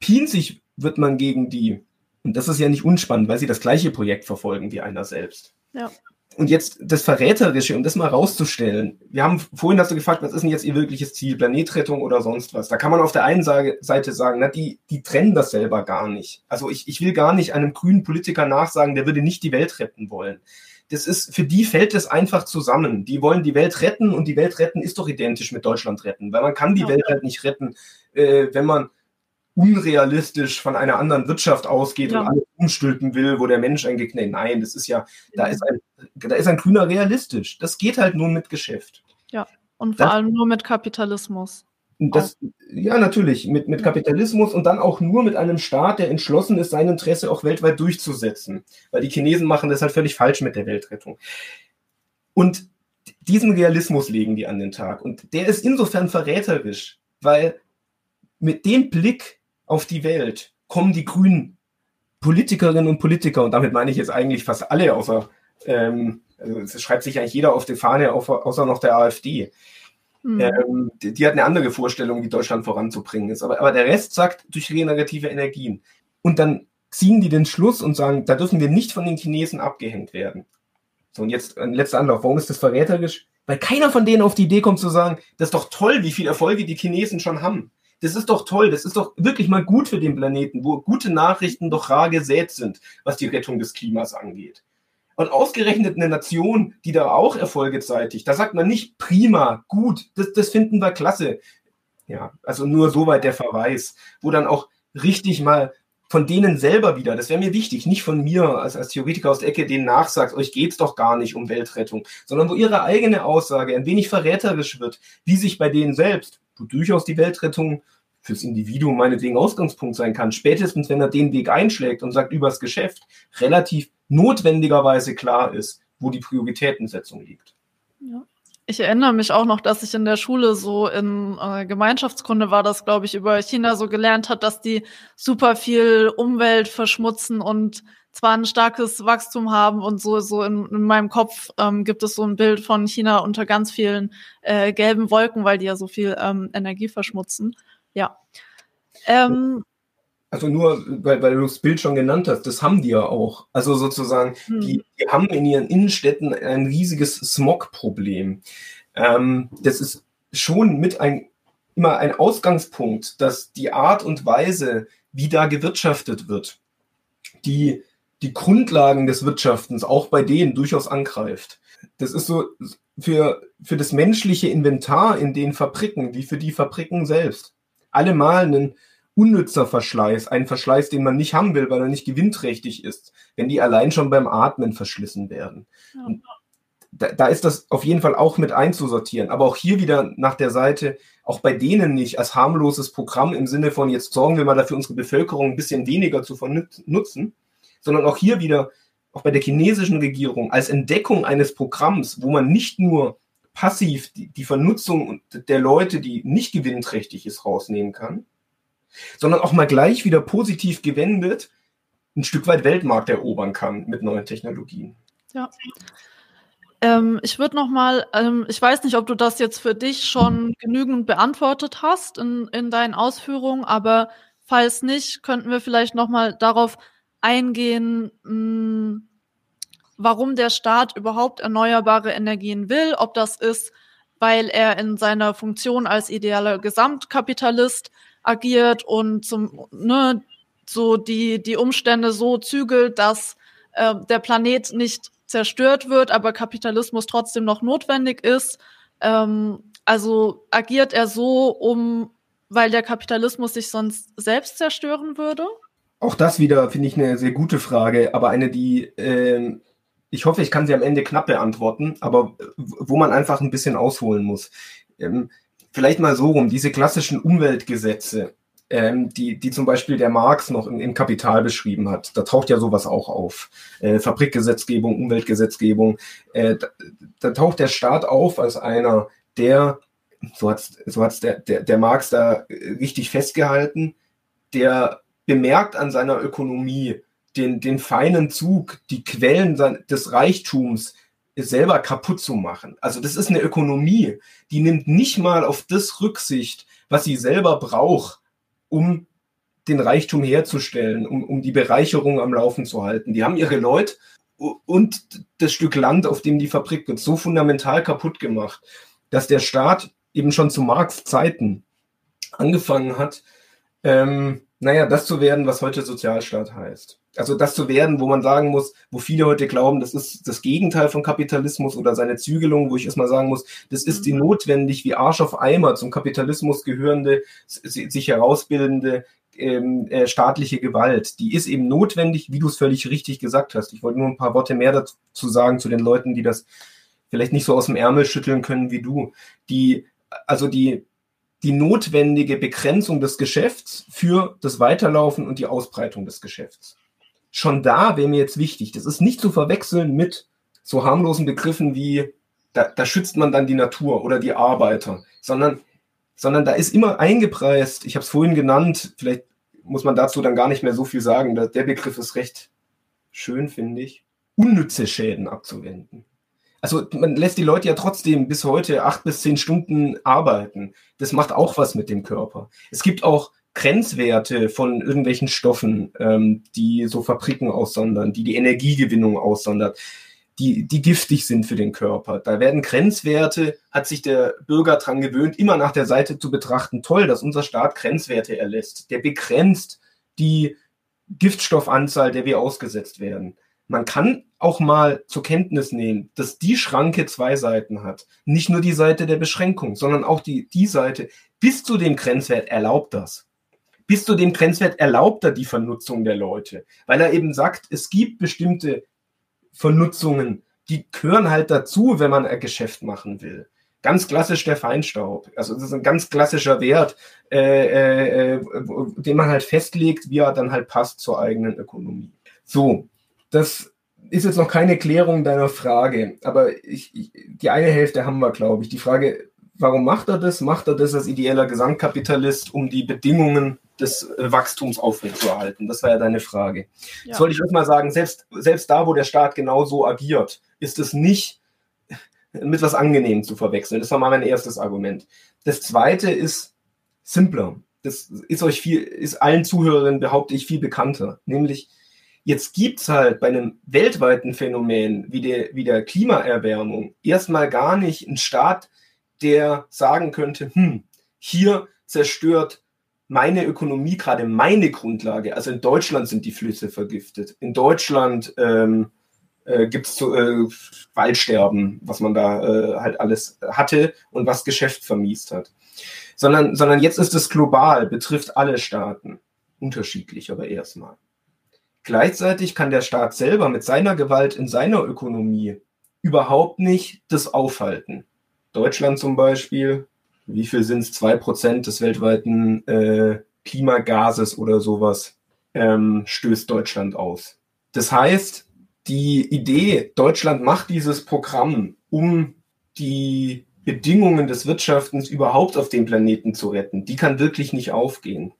Pinzig wird man gegen die. Und das ist ja nicht unspannend, weil sie das gleiche Projekt verfolgen wie einer selbst. Ja und jetzt das Verräterische, um das mal rauszustellen. Wir haben vorhin hast du gefragt, was ist denn jetzt ihr wirkliches Ziel? Planetrettung oder sonst was? Da kann man auf der einen Seite sagen, na, die, die trennen das selber gar nicht. Also ich, ich will gar nicht einem grünen Politiker nachsagen, der würde nicht die Welt retten wollen. Das ist, für die fällt es einfach zusammen. Die wollen die Welt retten und die Welt retten ist doch identisch mit Deutschland retten, weil man kann die ja. Welt halt nicht retten, äh, wenn man unrealistisch von einer anderen Wirtschaft ausgeht ja. und alles umstülpen will, wo der Mensch nee, nein, das ist ja, da ist ein, da ist ein Grüner realistisch. Das geht halt nur mit Geschäft. Ja, und vor das, allem nur mit Kapitalismus. Das, ja, natürlich, mit, mit Kapitalismus und dann auch nur mit einem Staat, der entschlossen ist, sein Interesse auch weltweit durchzusetzen. Weil die Chinesen machen das halt völlig falsch mit der Weltrettung. Und diesen Realismus legen die an den Tag. Und der ist insofern verräterisch, weil mit dem Blick auf die Welt kommen die grünen Politikerinnen und Politiker, und damit meine ich jetzt eigentlich fast alle, außer, ähm, also es schreibt sich eigentlich jeder auf die Fahne, außer noch der AfD. Mhm. Ähm, die, die, hat eine andere Vorstellung, wie Deutschland voranzubringen ist. Aber, aber der Rest sagt durch regenerative Energien. Und dann ziehen die den Schluss und sagen, da dürfen wir nicht von den Chinesen abgehängt werden. So, und jetzt ein letzter Anlauf. Warum ist das verräterisch? Weil keiner von denen auf die Idee kommt zu sagen, das ist doch toll, wie viele Erfolge die Chinesen schon haben. Das ist doch toll, das ist doch wirklich mal gut für den Planeten, wo gute Nachrichten doch rar gesät sind, was die Rettung des Klimas angeht. Und ausgerechnet eine Nation, die da auch Erfolge zeitigt, da sagt man nicht prima, gut, das, das finden wir klasse. Ja, also nur soweit der Verweis, wo dann auch richtig mal von denen selber wieder, das wäre mir wichtig, nicht von mir als, als Theoretiker aus der Ecke, denen nachsagt, euch geht's doch gar nicht um Weltrettung, sondern wo ihre eigene Aussage ein wenig verräterisch wird, wie sich bei denen selbst, wo durchaus die Weltrettung fürs Individuum meinetwegen Ausgangspunkt sein kann, spätestens wenn er den Weg einschlägt und sagt übers Geschäft, relativ notwendigerweise klar ist, wo die Prioritätensetzung liegt. Ja. Ich erinnere mich auch noch, dass ich in der Schule so in äh, Gemeinschaftskunde war, das glaube ich über China so gelernt hat, dass die super viel Umwelt verschmutzen und zwar ein starkes Wachstum haben und so so in, in meinem Kopf ähm, gibt es so ein Bild von China unter ganz vielen äh, gelben Wolken, weil die ja so viel ähm, Energie verschmutzen. Ja. Ähm, also nur, weil, weil du das Bild schon genannt hast, das haben die ja auch. Also sozusagen, hm. die, die, haben in ihren Innenstädten ein riesiges Smog-Problem. Ähm, das ist schon mit ein, immer ein Ausgangspunkt, dass die Art und Weise, wie da gewirtschaftet wird, die die Grundlagen des Wirtschaftens auch bei denen durchaus angreift. Das ist so für, für das menschliche Inventar in den Fabriken, wie für die Fabriken selbst allemal ein unnützer Verschleiß, ein Verschleiß, den man nicht haben will, weil er nicht gewinnträchtig ist, wenn die allein schon beim Atmen verschlissen werden. Ja. Da, da, ist das auf jeden Fall auch mit einzusortieren. Aber auch hier wieder nach der Seite, auch bei denen nicht als harmloses Programm im Sinne von, jetzt sorgen wir mal dafür, unsere Bevölkerung ein bisschen weniger zu vernutzen, sondern auch hier wieder, auch bei der chinesischen Regierung, als Entdeckung eines Programms, wo man nicht nur passiv die, die Vernutzung der Leute, die nicht gewinnträchtig ist, rausnehmen kann, sondern auch mal gleich wieder positiv gewendet ein Stück weit Weltmarkt erobern kann mit neuen Technologien. Ja. Ähm, ich würde noch mal, ähm, ich weiß nicht, ob du das jetzt für dich schon genügend beantwortet hast in, in deinen Ausführungen, aber falls nicht, könnten wir vielleicht noch mal darauf eingehen, mh, hm, warum der Staat überhaupt erneuerbare Energien will, ob das ist, weil er in seiner Funktion als idealer Gesamtkapitalist agiert und zum, ne, so die, die Umstände so zügelt, dass äh, der Planet nicht zerstört wird, aber Kapitalismus trotzdem noch notwendig ist. Ähm, also agiert er so, um, weil der Kapitalismus sich sonst selbst zerstören würde? Auch das wieder finde ich eine sehr gute Frage, aber eine, die ähm, ich hoffe, ich kann sie am Ende knapp beantworten, aber wo man einfach ein bisschen ausholen muss. Ähm, vielleicht mal so rum, diese klassischen Umweltgesetze, ähm, die, die zum Beispiel der Marx noch im, im Kapital beschrieben hat, da taucht ja sowas auch auf. Äh, Fabrikgesetzgebung, Umweltgesetzgebung, äh, da, da taucht der Staat auf als einer, der, so hat so hat's der, der, der Marx da richtig festgehalten, der bemerkt an seiner Ökonomie, den, den feinen Zug, die Quellen des Reichtums selber kaputt zu machen. Also das ist eine Ökonomie, die nimmt nicht mal auf das Rücksicht, was sie selber braucht, um den Reichtum herzustellen, um, um die Bereicherung am Laufen zu halten. Die haben ihre Leute und das Stück Land, auf dem die Fabrik wird, so fundamental kaputt gemacht, dass der Staat eben schon zu Marx Zeiten angefangen hat, ähm, naja, das zu werden, was heute Sozialstaat heißt. Also das zu werden, wo man sagen muss, wo viele heute glauben, das ist das Gegenteil von Kapitalismus oder seine Zügelung, wo ich erstmal sagen muss, das ist die mhm. notwendig wie Arsch auf Eimer zum Kapitalismus gehörende, sich herausbildende ähm, äh, staatliche Gewalt. Die ist eben notwendig, wie du es völlig richtig gesagt hast. Ich wollte nur ein paar Worte mehr dazu sagen zu den Leuten, die das vielleicht nicht so aus dem Ärmel schütteln können wie du. Die, also die die notwendige Begrenzung des Geschäfts für das Weiterlaufen und die Ausbreitung des Geschäfts. Schon da wäre mir jetzt wichtig, das ist nicht zu verwechseln mit so harmlosen Begriffen wie, da, da schützt man dann die Natur oder die Arbeiter, sondern, sondern da ist immer eingepreist, ich habe es vorhin genannt, vielleicht muss man dazu dann gar nicht mehr so viel sagen, der Begriff ist recht schön, finde ich, unnütze Schäden abzuwenden also man lässt die Leute ja trotzdem bis heute acht bis zehn Stunden arbeiten. Das macht auch was mit dem Körper. Es gibt auch Grenzwerte von irgendwelchen Stoffen, ähm, die so Fabriken aussondern, die die Energiegewinnung aussondern, die, die giftig sind für den Körper. Da werden Grenzwerte, hat sich der Bürger dran gewöhnt, immer nach der Seite zu betrachten. Toll, dass unser Staat Grenzwerte erlässt. Der begrenzt die Giftstoffanzahl, der wir ausgesetzt werden man kann auch mal zur Kenntnis nehmen, dass die Schranke zwei Seiten hat. Nicht nur die Seite der Beschränkung, sondern auch die, die Seite. Bis zu dem Grenzwert erlaubt das. Bis zu dem Grenzwert erlaubt er die Vernutzung der Leute, weil er eben sagt, es gibt bestimmte Vernutzungen, die gehören halt dazu, wenn man ein Geschäft machen will. Ganz klassisch der Feinstaub. Also das ist ein ganz klassischer Wert, äh, äh, äh den man halt festlegt, wie er dann halt passt zur eigenen Ökonomie. So, das ist jetzt noch keine Klärung deiner Frage, aber ich, ich, die eine Hälfte haben wir, glaube ich. Die Frage, warum macht er das? Macht er das als ideeller Gesamtkapitalist, um die Bedingungen des äh, Wachstums aufrechtzuerhalten? Das war ja deine Frage. Ja. Jetzt wollte ich euch mal sagen, selbst, selbst da, wo der Staat genau so agiert, ist es nicht mit was Angenehmem zu verwechseln. Das war mal mein erstes Argument. Das zweite ist simpler. Das ist euch viel, ist allen Zuhörerinnen, behaupte ich, viel bekannter. Nämlich, Jetzt gibt's halt bei einem weltweiten Phänomen wie der, wie der Klimaerwärmung erstmal gar nicht einen Staat, der sagen könnte, hm, hier zerstört meine Ökonomie gerade meine Grundlage. Also in Deutschland sind die Flüsse vergiftet. In Deutschland ähm, äh, gibt es äh, Waldsterben, was man da äh, halt alles hatte und was Geschäft vermiest hat. Sondern, sondern jetzt ist es global, betrifft alle Staaten. Unterschiedlich aber erstmal. Gleichzeitig kann der Staat selber mit seiner Gewalt in seiner Ökonomie überhaupt nicht das aufhalten. Deutschland zum Beispiel, wie viel sind es? Zwei Prozent des weltweiten äh, Klimagases oder sowas ähm, stößt Deutschland aus. Das heißt, die Idee, Deutschland macht dieses Programm, um die Bedingungen des Wirtschaftens überhaupt auf dem Planeten zu retten, die kann wirklich nicht aufgehen.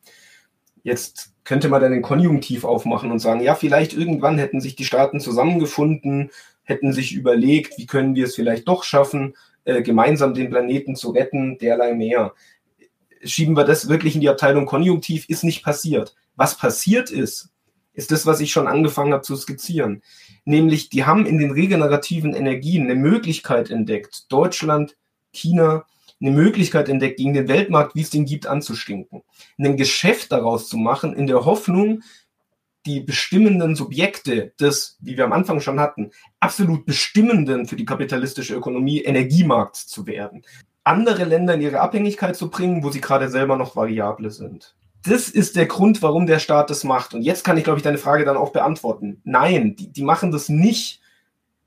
Jetzt könnte man dann den Konjunktiv aufmachen und sagen, ja, vielleicht irgendwann hätten sich die Staaten zusammengefunden, hätten sich überlegt, wie können wir es vielleicht doch schaffen, äh, gemeinsam den Planeten zu retten, derlei mehr. Schieben wir das wirklich in die Abteilung Konjunktiv, ist nicht passiert. Was passiert ist, ist das, was ich schon angefangen habe zu skizzieren. Nämlich, die haben in den regenerativen Energien eine Möglichkeit entdeckt, Deutschland, China, eine Möglichkeit entdeckt, gegen den Weltmarkt, wie es den gibt, anzustinken. Ein Geschäft daraus zu machen, in der Hoffnung, die bestimmenden Subjekte des, wie wir am Anfang schon hatten, absolut bestimmenden für die kapitalistische Ökonomie Energiemarkts zu werden. Andere Länder in ihre Abhängigkeit zu bringen, wo sie gerade selber noch variable sind. Das ist der Grund, warum der Staat das macht. Und jetzt kann ich, glaube ich, deine Frage dann auch beantworten. Nein, die, die machen das nicht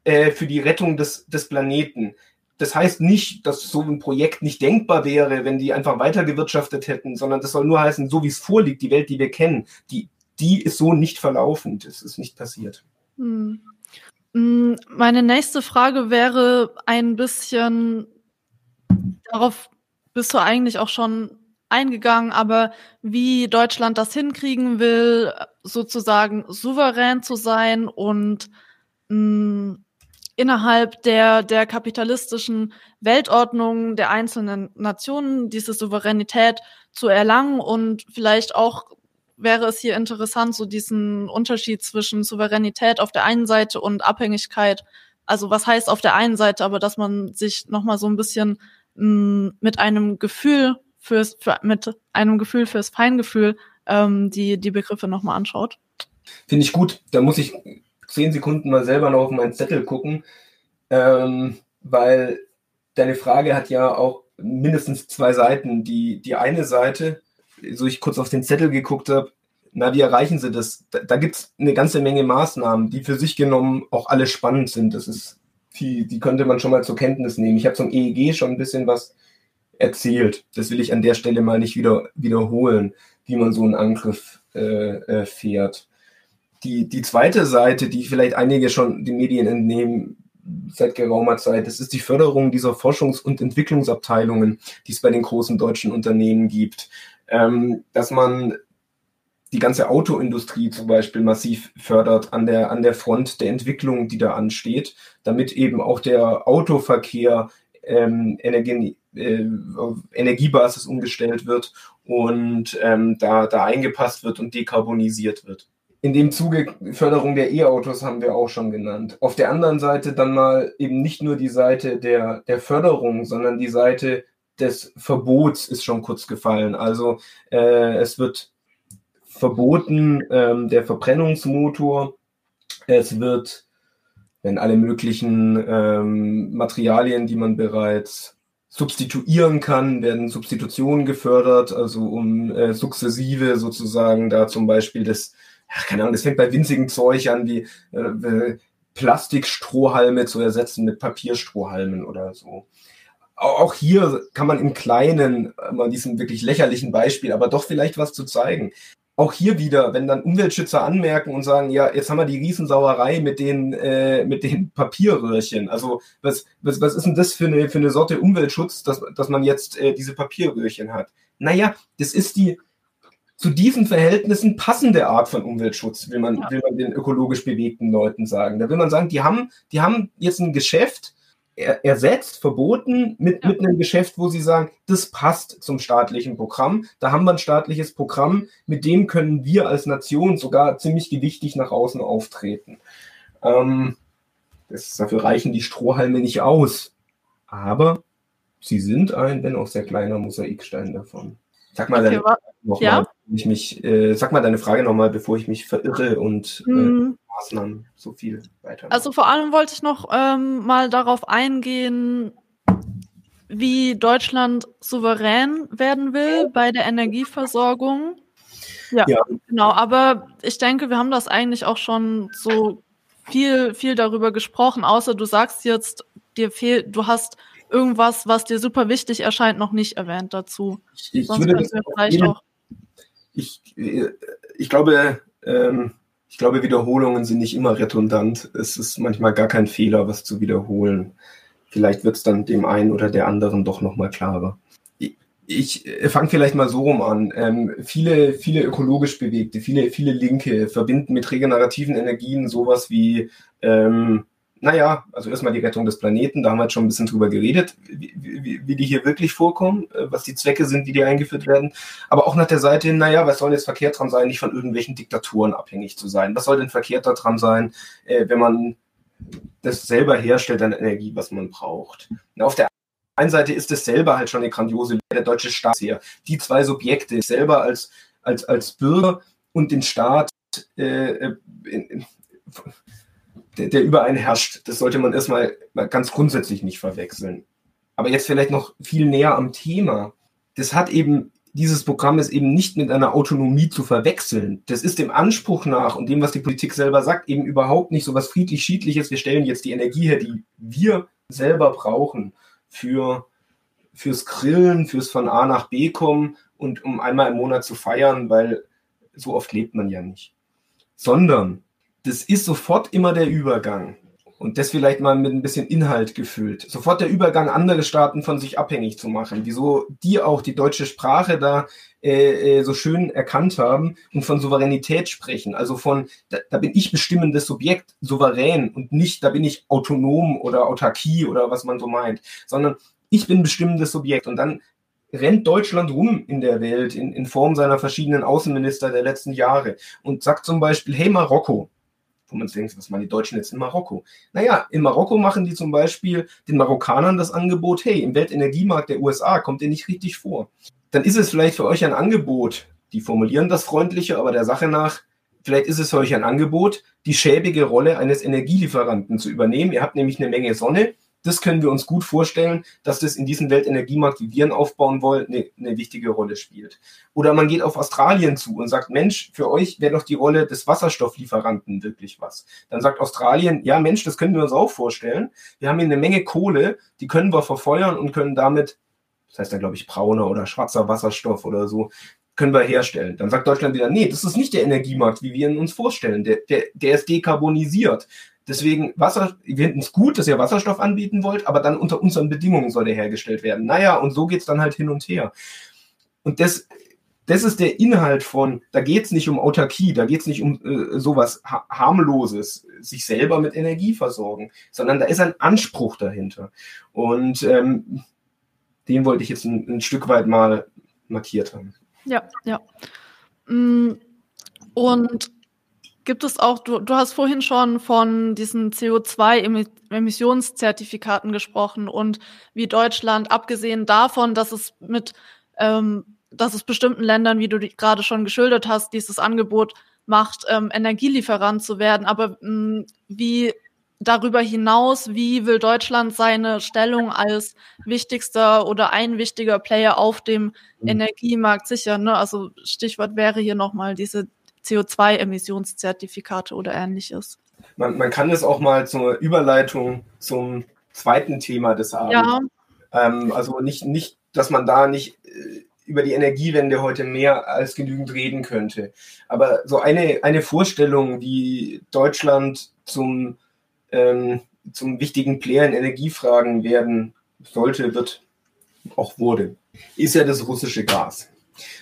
äh, für die Rettung des, des Planeten das heißt nicht, dass so ein Projekt nicht denkbar wäre, wenn die einfach weitergewirtschaftet hätten, sondern das soll nur heißen, so wie es vorliegt, die Welt, die wir kennen, die, die ist so nicht verlaufen. Das ist nicht passiert. Hm. hm meine nächste Frage wäre ein bisschen, darauf bist du eigentlich auch schon eingegangen, aber wie Deutschland das hinkriegen will, sozusagen souverän zu sein und mh, innerhalb der, der kapitalistischen Weltordnung der einzelnen Nationen diese Souveränität zu erlangen und vielleicht auch wäre es hier interessant, so diesen Unterschied zwischen Souveränität auf der einen Seite und Abhängigkeit. Also was heißt auf der einen Seite, aber dass man sich nochmal so ein bisschen mh, mit einem Gefühl fürs, für, mit einem Gefühl fürs Feingefühl ähm, die, die Begriffe nochmal anschaut. Finde ich gut. Da muss ich zehn Sekunden mal selber noch auf meinen Zettel gucken, ähm, weil deine Frage hat ja auch mindestens zwei Seiten. Die, die eine Seite, so ich kurz auf den Zettel geguckt habe, na, wie erreichen sie das? Da, da gibt es eine ganze Menge Maßnahmen, die für sich genommen auch alle spannend sind. Das ist, die, die könnte man schon mal zur Kenntnis nehmen. Ich habe zum EEG schon ein bisschen was erzählt. Das will ich an der Stelle mal nicht wieder wiederholen, wie man so einen Angriff äh, äh, fährt. Die, die zweite Seite, die vielleicht einige schon den Medien entnehmen, seit geraumer Zeit. Das ist die Förderung dieser Forschungs- und Entwicklungsabteilungen, die es bei den großen deutschen Unternehmen gibt. Ähm, dass man die ganze Autoindustrie zum Beispiel massiv fördert an der, an der Front der Entwicklung, die da ansteht, damit eben auch der Autoverkehr ähm, Energie, äh, Energiebasis umgestellt wird und ähm, da, da eingepasst wird und dekarbonisiert wird in dem Zuge Förderung der E-Autos haben wir auch schon genannt. Auf der anderen Seite dann mal eben nicht nur die Seite der, der Förderung, sondern die Seite des Verbots ist schon kurz gefallen. Also äh, es wird verboten ähm, der Verbrennungsmotor. Es wird, wenn alle möglichen ähm, Materialien, die man bereits substituieren kann, werden Substitutionen gefördert, also um äh, sukzessive sozusagen da zum Beispiel das ach, keine Ahnung, das fängt bei winzigen Zeug an, wie äh, äh, Plastikstrohhalme zu ersetzen mit Papierstrohhalmen oder so. Auch hier kann man im Kleinen, mal diesem wirklich lächerlichen Beispiel, aber doch vielleicht was zu zeigen. Auch hier wieder, wenn dann Umweltschützer anmerken und sagen, ja, jetzt haben wir die Riesensauerei mit den, äh, mit den Papierröhrchen. Also was, was, was ist denn das für eine, für eine Sorte Umweltschutz, dass, dass man jetzt äh, diese Papierröhrchen hat? Naja, das ist die, zu diesen Verhältnissen passende Art von Umweltschutz, will man, ja. will man den ökologisch bewegten Leuten sagen. Da will man sagen, die haben, die haben jetzt ein Geschäft er, ersetzt, verboten mit, ja. mit einem Geschäft, wo sie sagen, das passt zum staatlichen Programm. Da haben wir ein staatliches Programm, mit dem können wir als Nation sogar ziemlich gewichtig nach außen auftreten. Ähm, das, dafür reichen die Strohhalme nicht aus. Aber sie sind ein, wenn auch sehr kleiner Mosaikstein davon. Sag mal, okay, nochmal, ja? Ich mich, äh, sag mal deine Frage nochmal, bevor ich mich verirre und äh, hm. Maßnahmen so viel weiter. Also vor allem wollte ich noch ähm, mal darauf eingehen, wie Deutschland souverän werden will bei der Energieversorgung. Ja, ja, genau. Aber ich denke, wir haben das eigentlich auch schon so viel, viel darüber gesprochen, außer du sagst jetzt, dir fehlt, du hast irgendwas, was dir super wichtig erscheint, noch nicht erwähnt dazu. Ich, ich würde das vielleicht auch. Ich, äh, ich glaube, ähm, ich glaube, Wiederholungen sind nicht immer redundant. Es ist manchmal gar kein Fehler, was zu wiederholen. Vielleicht wird es dann dem einen oder der anderen doch nochmal klarer. Ich, ich äh, fange vielleicht mal so rum an. Ähm, viele, viele ökologisch Bewegte, viele, viele Linke verbinden mit regenerativen Energien sowas wie ähm, naja, also erstmal die Rettung des Planeten, da haben wir jetzt schon ein bisschen drüber geredet, wie, wie, wie, die hier wirklich vorkommen, äh, was die Zwecke sind, wie die eingeführt werden. Aber auch nach der Seite hin, naja, was soll jetzt verkehrt dran sein, nicht von irgendwelchen Diktaturen abhängig zu sein? Was soll denn verkehrt daran sein, äh, wenn man das selber herstellt an Energie, was man braucht? Auf der einen Seite ist es selber halt schon eine grandiose, der deutsche Staat hier. Die zwei Subjekte, selber als, als, als Bürger und den Staat, äh, äh in, in, der, der über einen herrscht. Das sollte man erstmal ganz grundsätzlich nicht verwechseln. Aber jetzt vielleicht noch viel näher am Thema. Das hat eben, dieses Programm ist eben nicht mit einer Autonomie zu verwechseln. Das ist dem Anspruch nach und dem, was die Politik selber sagt, eben überhaupt nicht so was friedlich-schiedliches. Wir stellen jetzt die Energie her, die wir selber brauchen für, fürs Grillen, fürs von A nach B kommen und um einmal im Monat zu feiern, weil so oft lebt man ja nicht. Sondern das ist sofort immer der Übergang. Und das vielleicht mal mit ein bisschen Inhalt gefüllt. Sofort der Übergang, andere Staaten von sich abhängig zu machen. Wieso die auch die deutsche Sprache da äh, äh, so schön erkannt haben und von Souveränität sprechen. Also von, da, da bin ich bestimmendes Subjekt, souverän und nicht, da bin ich autonom oder Autarkie oder was man so meint, sondern ich bin bestimmendes Subjekt. Und dann rennt Deutschland rum in der Welt in, in Form seiner verschiedenen Außenminister der letzten Jahre und sagt zum Beispiel, hey Marokko, wo man denkt, was machen die Deutschen jetzt in Marokko? Naja, in Marokko machen die zum Beispiel den Marokkanern das Angebot, hey, im Weltenergiemarkt der USA kommt ihr nicht richtig vor. Dann ist es vielleicht für euch ein Angebot, die formulieren das freundliche, aber der Sache nach, vielleicht ist es für euch ein Angebot, die schäbige Rolle eines Energielieferanten zu übernehmen. Ihr habt nämlich eine Menge Sonne, das können wir uns gut vorstellen, dass das in diesem Weltenergiemarkt, wie wir ihn aufbauen wollen, eine, eine wichtige Rolle spielt. Oder man geht auf Australien zu und sagt, Mensch, für euch wäre doch die Rolle des Wasserstofflieferanten wirklich was. Dann sagt Australien, ja Mensch, das können wir uns auch vorstellen. Wir haben hier eine Menge Kohle, die können wir verfeuern und können damit, das heißt dann glaube ich brauner oder schwarzer Wasserstoff oder so, können wir herstellen. Dann sagt Deutschland wieder, nee, das ist nicht der Energiemarkt, wie wir ihn uns vorstellen. Der, der, der ist dekarbonisiert. Deswegen, Wasser, wir finden es gut, dass ihr Wasserstoff anbieten wollt, aber dann unter unseren Bedingungen soll der hergestellt werden. Naja, und so geht es dann halt hin und her. Und das, das ist der Inhalt von, da geht es nicht um Autarkie, da geht es nicht um äh, sowas ha harmloses, sich selber mit Energie versorgen, sondern da ist ein Anspruch dahinter. Und ähm, den wollte ich jetzt ein, ein Stück weit mal markiert haben. Ja, ja. Mm, und Gibt es auch, du, du hast vorhin schon von diesen CO2-Emissionszertifikaten gesprochen und wie Deutschland, abgesehen davon, dass es mit, ähm, dass es bestimmten Ländern, wie du gerade schon geschildert hast, dieses Angebot macht, ähm, Energielieferant zu werden. Aber mh, mm, wie darüber hinaus, wie will Deutschland seine Stellung als wichtigster oder ein wichtiger Player auf dem mhm. Energiemarkt sichern? Ne? Also Stichwort wäre hier nochmal diese CO2-Emissionszertifikate oder ähnliches. Man, man kann es auch mal zur Überleitung zum zweiten Thema des Abends. Ja. Ähm, also nicht, nicht, dass man da nicht äh, über die Energiewende heute mehr als genügend reden könnte. Aber so eine, eine Vorstellung, wie Deutschland zum, ähm, zum wichtigen Player in Energiefragen werden sollte, wird auch wurde, ist ja das russische Gas.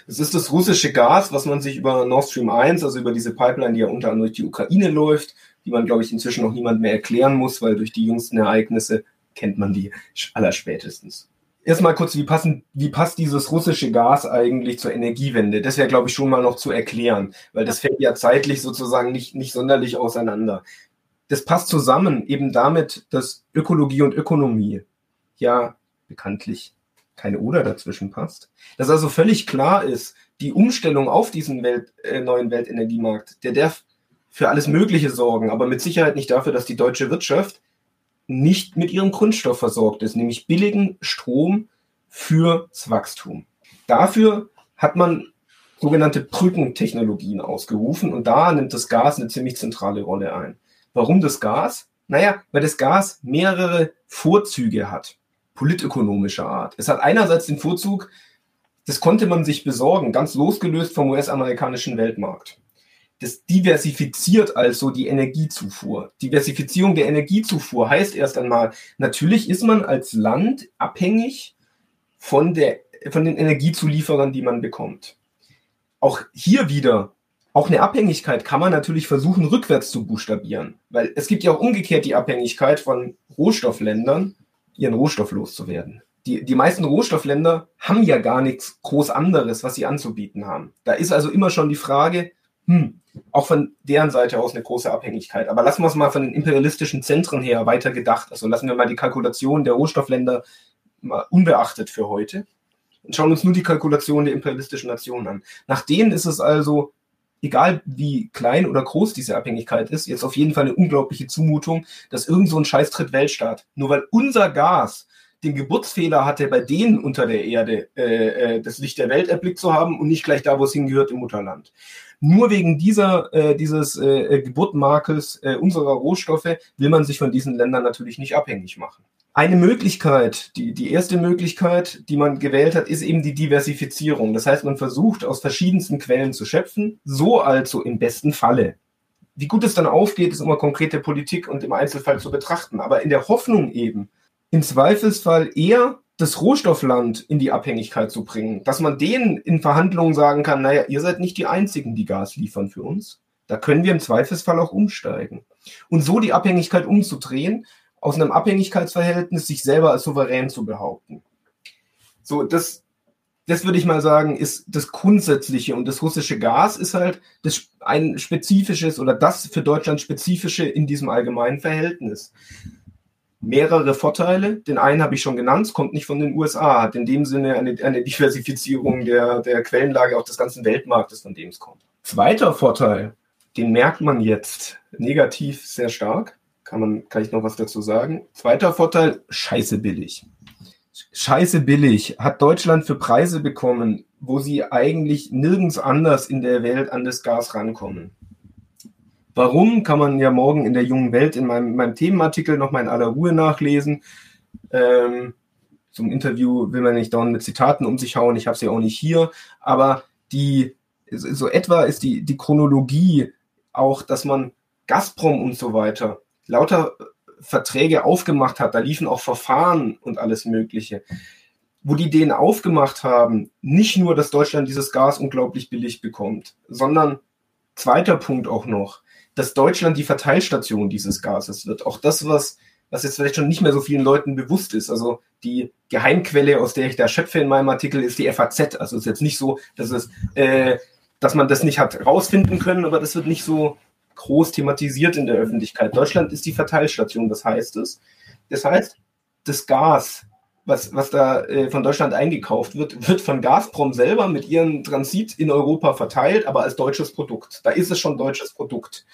Es ist das russische Gas, was man sich über Nord Stream 1, also über diese Pipeline, die ja unter anderem durch die Ukraine läuft, die man, glaube ich, inzwischen noch niemand mehr erklären muss, weil durch die jüngsten Ereignisse kennt man die allerspätestens. Erstmal kurz, wie, passen, wie passt dieses russische Gas eigentlich zur Energiewende? Das wäre, glaube ich, schon mal noch zu erklären, weil das fällt ja zeitlich sozusagen nicht, nicht sonderlich auseinander. Das passt zusammen eben damit, dass Ökologie und Ökonomie ja bekanntlich keine Oder dazwischen passt. Dass also völlig klar ist, die Umstellung auf diesen Welt, äh, neuen Weltenergiemarkt, der darf für alles Mögliche sorgen, aber mit Sicherheit nicht dafür, dass die deutsche Wirtschaft nicht mit ihrem Grundstoff versorgt ist, nämlich billigen Strom fürs Wachstum. Dafür hat man sogenannte Brückentechnologien ausgerufen und da nimmt das Gas eine ziemlich zentrale Rolle ein. Warum das Gas? Naja, weil das Gas mehrere Vorzüge hat politökonomischer Art. Es hat einerseits den Vorzug, das konnte man sich besorgen, ganz losgelöst vom US-amerikanischen Weltmarkt. Das diversifiziert also die Energiezufuhr. Diversifizierung der Energiezufuhr heißt erst einmal, natürlich ist man als Land abhängig von, der, von den Energiezulieferern, die man bekommt. Auch hier wieder, auch eine Abhängigkeit kann man natürlich versuchen, rückwärts zu buchstabieren. Weil es gibt ja auch umgekehrt die Abhängigkeit von Rohstoffländern ihren Rohstoff loszuwerden. Die, die meisten Rohstoffländer haben ja gar nichts groß anderes, was sie anzubieten haben. Da ist also immer schon die Frage, hm, auch von deren Seite aus eine große Abhängigkeit. Aber lassen wir es mal von den imperialistischen Zentren her weiter gedacht. Also lassen wir mal die Kalkulation der Rohstoffländer mal unbeachtet für heute und schauen uns nur die Kalkulation der imperialistischen Nationen an. Nach denen ist es also egal wie klein oder groß diese Abhängigkeit ist, jetzt auf jeden Fall eine unglaubliche Zumutung, dass irgend so ein Scheißtritt Weltstaat, nur weil unser Gas den Geburtsfehler hatte, bei denen unter der Erde äh, äh, das Licht der Welt erblickt zu haben und nicht gleich da, wo es hingehört, im Mutterland. Nur wegen dieser, äh, dieses äh, Geburtmakels äh, unserer Rohstoffe will man sich von diesen Ländern natürlich nicht abhängig machen. Eine Möglichkeit, die, die erste Möglichkeit, die man gewählt hat, ist eben die Diversifizierung. Das heißt, man versucht aus verschiedensten Quellen zu schöpfen, so also im besten Falle wie gut es dann aufgeht, ist immer konkrete Politik und im Einzelfall zu betrachten. Aber in der Hoffnung eben, im Zweifelsfall eher das Rohstoffland in die Abhängigkeit zu bringen, dass man denen in Verhandlungen sagen kann, naja, ihr seid nicht die Einzigen, die Gas liefern für uns. Da können wir im Zweifelsfall auch umsteigen. Und so die Abhängigkeit umzudrehen, aus einem Abhängigkeitsverhältnis sich selber als souverän zu behaupten. So, das, das würde ich mal sagen, ist das Grundsätzliche. Und das russische Gas ist halt das ein spezifisches oder das für Deutschland spezifische in diesem allgemeinen Verhältnis. Mehrere Vorteile. Den einen habe ich schon genannt, es kommt nicht von den USA, hat in dem Sinne eine, eine Diversifizierung der, der Quellenlage auch des ganzen Weltmarktes, von dem es kommt. Zweiter Vorteil, den merkt man jetzt negativ sehr stark. Kann, man, kann ich noch was dazu sagen? Zweiter Vorteil, scheiße billig scheiße billig hat Deutschland für Preise bekommen, wo sie eigentlich nirgends anders in der Welt an das Gas rankommen. Warum, kann man ja morgen in der jungen Welt in meinem, meinem Themenartikel nochmal in aller Ruhe nachlesen. Ähm, zum Interview will man nicht dauernd mit Zitaten um sich hauen, ich habe sie auch nicht hier, aber die, so etwa ist die, die Chronologie auch, dass man Gazprom und so weiter lauter Verträge aufgemacht hat, da liefen auch Verfahren und alles Mögliche, wo die denen aufgemacht haben, nicht nur, dass Deutschland dieses Gas unglaublich billig bekommt, sondern zweiter Punkt auch noch, dass Deutschland die Verteilstation dieses Gases wird. Auch das, was, was jetzt vielleicht schon nicht mehr so vielen Leuten bewusst ist. Also die Geheimquelle, aus der ich da schöpfe in meinem Artikel, ist die FAZ. Also es ist jetzt nicht so, dass es, äh, dass man das nicht hat rausfinden können, aber das wird nicht so groß thematisiert in der Öffentlichkeit. Deutschland ist die Verteilstation, das heißt es. Das heißt, das Gas, was, was da äh, von Deutschland eingekauft wird, wird von Gazprom selber mit ihrem Transit in Europa verteilt, aber als deutsches Produkt. Da ist es schon deutsches Produkt.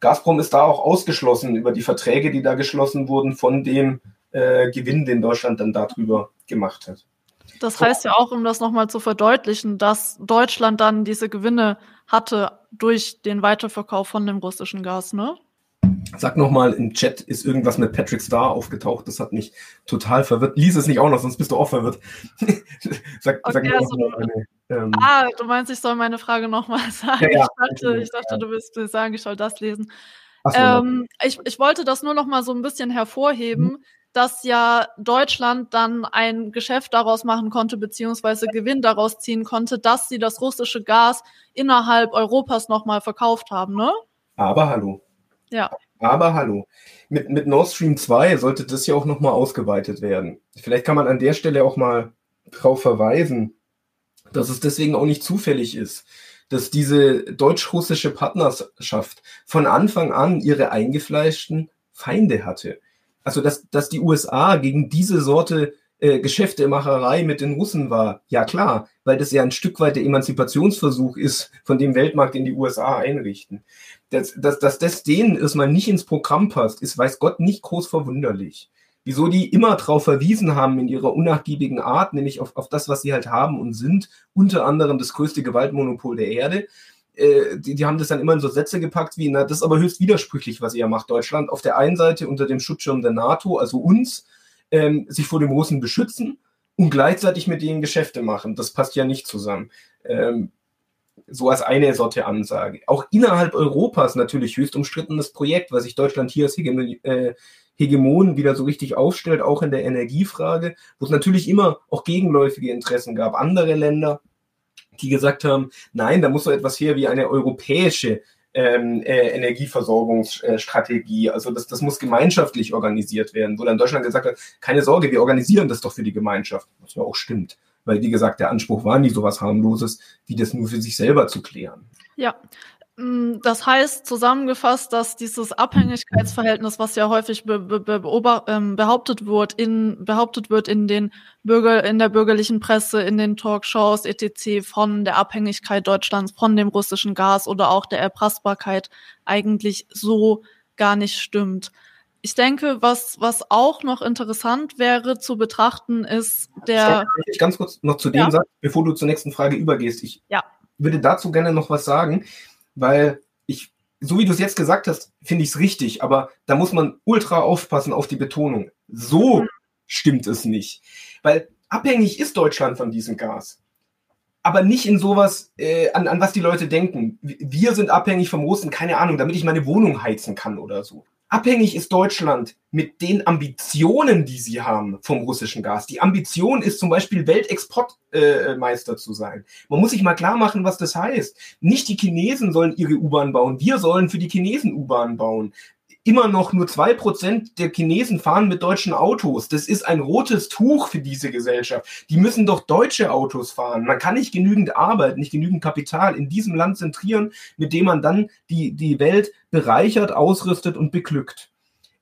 Gazprom ist da auch ausgeschlossen über die Verträge, die da geschlossen wurden, von dem äh, Gewinn, den Deutschland dann darüber gemacht hat. Das heißt ja auch, um das nochmal zu verdeutlichen, dass Deutschland dann diese Gewinne hatte durch den Weiterverkauf von dem russischen Gas, ne? Sag nochmal, im Chat ist irgendwas mit Patrick Star aufgetaucht. Das hat mich total verwirrt. Lies es nicht auch noch, sonst bist du auch verwirrt. (laughs) sag, okay, sag also, noch eine, ähm, ah, du meinst, ich soll meine Frage nochmal (laughs) sagen. Ja, ja, ich dachte, ich dachte ja. du willst sagen, ich soll das lesen. So, ähm, ich, ich wollte das nur noch mal so ein bisschen hervorheben, mhm dass ja Deutschland dann ein Geschäft daraus machen konnte, beziehungsweise Gewinn daraus ziehen konnte, dass sie das russische Gas innerhalb Europas nochmal verkauft haben, ne? Aber hallo. Ja. Aber hallo. Mit, mit Nord Stream 2 sollte das ja auch nochmal ausgeweitet werden. Vielleicht kann man an der Stelle auch mal darauf verweisen, dass es deswegen auch nicht zufällig ist, dass diese deutsch-russische Partnerschaft von Anfang an ihre eingefleischten Feinde hatte also dass, dass die USA gegen diese Sorte äh, Geschäftemacherei mit den Russen war, ja klar, weil das ja ein Stück weit der Emanzipationsversuch ist, von dem Weltmarkt in die USA einrichten. Dass, dass, dass das denen erstmal nicht ins Programm passt, ist, weiß Gott, nicht groß verwunderlich. Wieso die immer darauf verwiesen haben in ihrer unnachgiebigen Art, nämlich auf, auf das, was sie halt haben und sind, unter anderem das größte Gewaltmonopol der Erde, äh, die, die haben das dann immer in so Sätze gepackt wie, na, das ist aber höchst widersprüchlich, was ihr macht, Deutschland. Auf der einen Seite unter dem Schutzschirm der NATO, also uns, ähm, sich vor dem Russen beschützen und gleichzeitig mit denen Geschäfte machen. Das passt ja nicht zusammen. Ähm, so als eine Sorte Ansage. Auch innerhalb Europas natürlich höchst umstrittenes Projekt, weil sich Deutschland hier als Hegemon, äh, Hegemon wieder so richtig aufstellt, auch in der Energiefrage, wo es natürlich immer auch gegenläufige Interessen gab. Andere Länder, die gesagt haben, nein, da muss so etwas her wie eine europäische ähm, äh, Energieversorgungsstrategie. Also das, das muss gemeinschaftlich organisiert werden, wo dann Deutschland gesagt hat, keine Sorge, wir organisieren das doch für die Gemeinschaft, was ja auch stimmt. Weil, wie gesagt, der Anspruch war nie so was harmloses, wie das nur für sich selber zu klären. Ja, das heißt zusammengefasst, dass dieses Abhängigkeitsverhältnis, was ja häufig be be ähm, behauptet wird, in, behauptet wird in den Bürger, in der bürgerlichen Presse, in den Talkshows, etc. von der Abhängigkeit Deutschlands von dem russischen Gas oder auch der Erpressbarkeit eigentlich so gar nicht stimmt. Ich denke, was, was auch noch interessant wäre zu betrachten, ist der. Ich ganz kurz noch zu dem ja. sagen, bevor du zur nächsten Frage übergehst. Ich ja. würde dazu gerne noch was sagen weil ich, so wie du es jetzt gesagt hast, finde ich es richtig, aber da muss man ultra aufpassen auf die Betonung. So mhm. stimmt es nicht. Weil abhängig ist Deutschland von diesem Gas. aber nicht in sowas, äh, an, an was die Leute denken. Wir sind abhängig vom Russen, keine Ahnung, damit ich meine Wohnung heizen kann oder so. Abhängig ist Deutschland mit den Ambitionen, die sie haben vom russischen Gas. Die Ambition ist zum Beispiel Weltexportmeister äh, zu sein. Man muss sich mal klar machen, was das heißt. Nicht die Chinesen sollen ihre U-Bahn bauen, wir sollen für die Chinesen U-Bahn bauen immer noch nur zwei Prozent der Chinesen fahren mit deutschen Autos. Das ist ein rotes Tuch für diese Gesellschaft. Die müssen doch deutsche Autos fahren. Man kann nicht genügend Arbeit, nicht genügend Kapital in diesem Land zentrieren, mit dem man dann die, die Welt bereichert, ausrüstet und beglückt.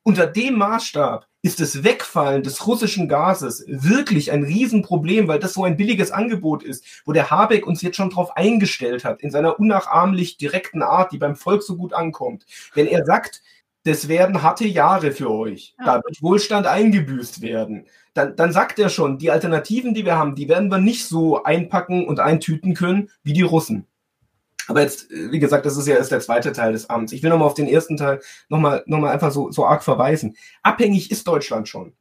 Unter dem Maßstab ist das Wegfallen des russischen Gases wirklich ein Riesenproblem, weil das so ein billiges Angebot ist, wo der Habeck uns jetzt schon drauf eingestellt hat, in seiner unnachahmlich direkten Art, die beim Volk so gut ankommt. Wenn er sagt, das werden harte Jahre für euch. Ja. Da wird Wohlstand eingebüßt werden. Dann, dann sagt er schon, die Alternativen, die wir haben, die werden wir nicht so einpacken und eintüten können wie die Russen. Aber jetzt, äh, wie gesagt, das ist ja erst der zweite Teil des Amts. Ich will nochmal auf den ersten Teil nochmal noch mal einfach so, so arg verweisen. Abhängig ist Deutschland schon.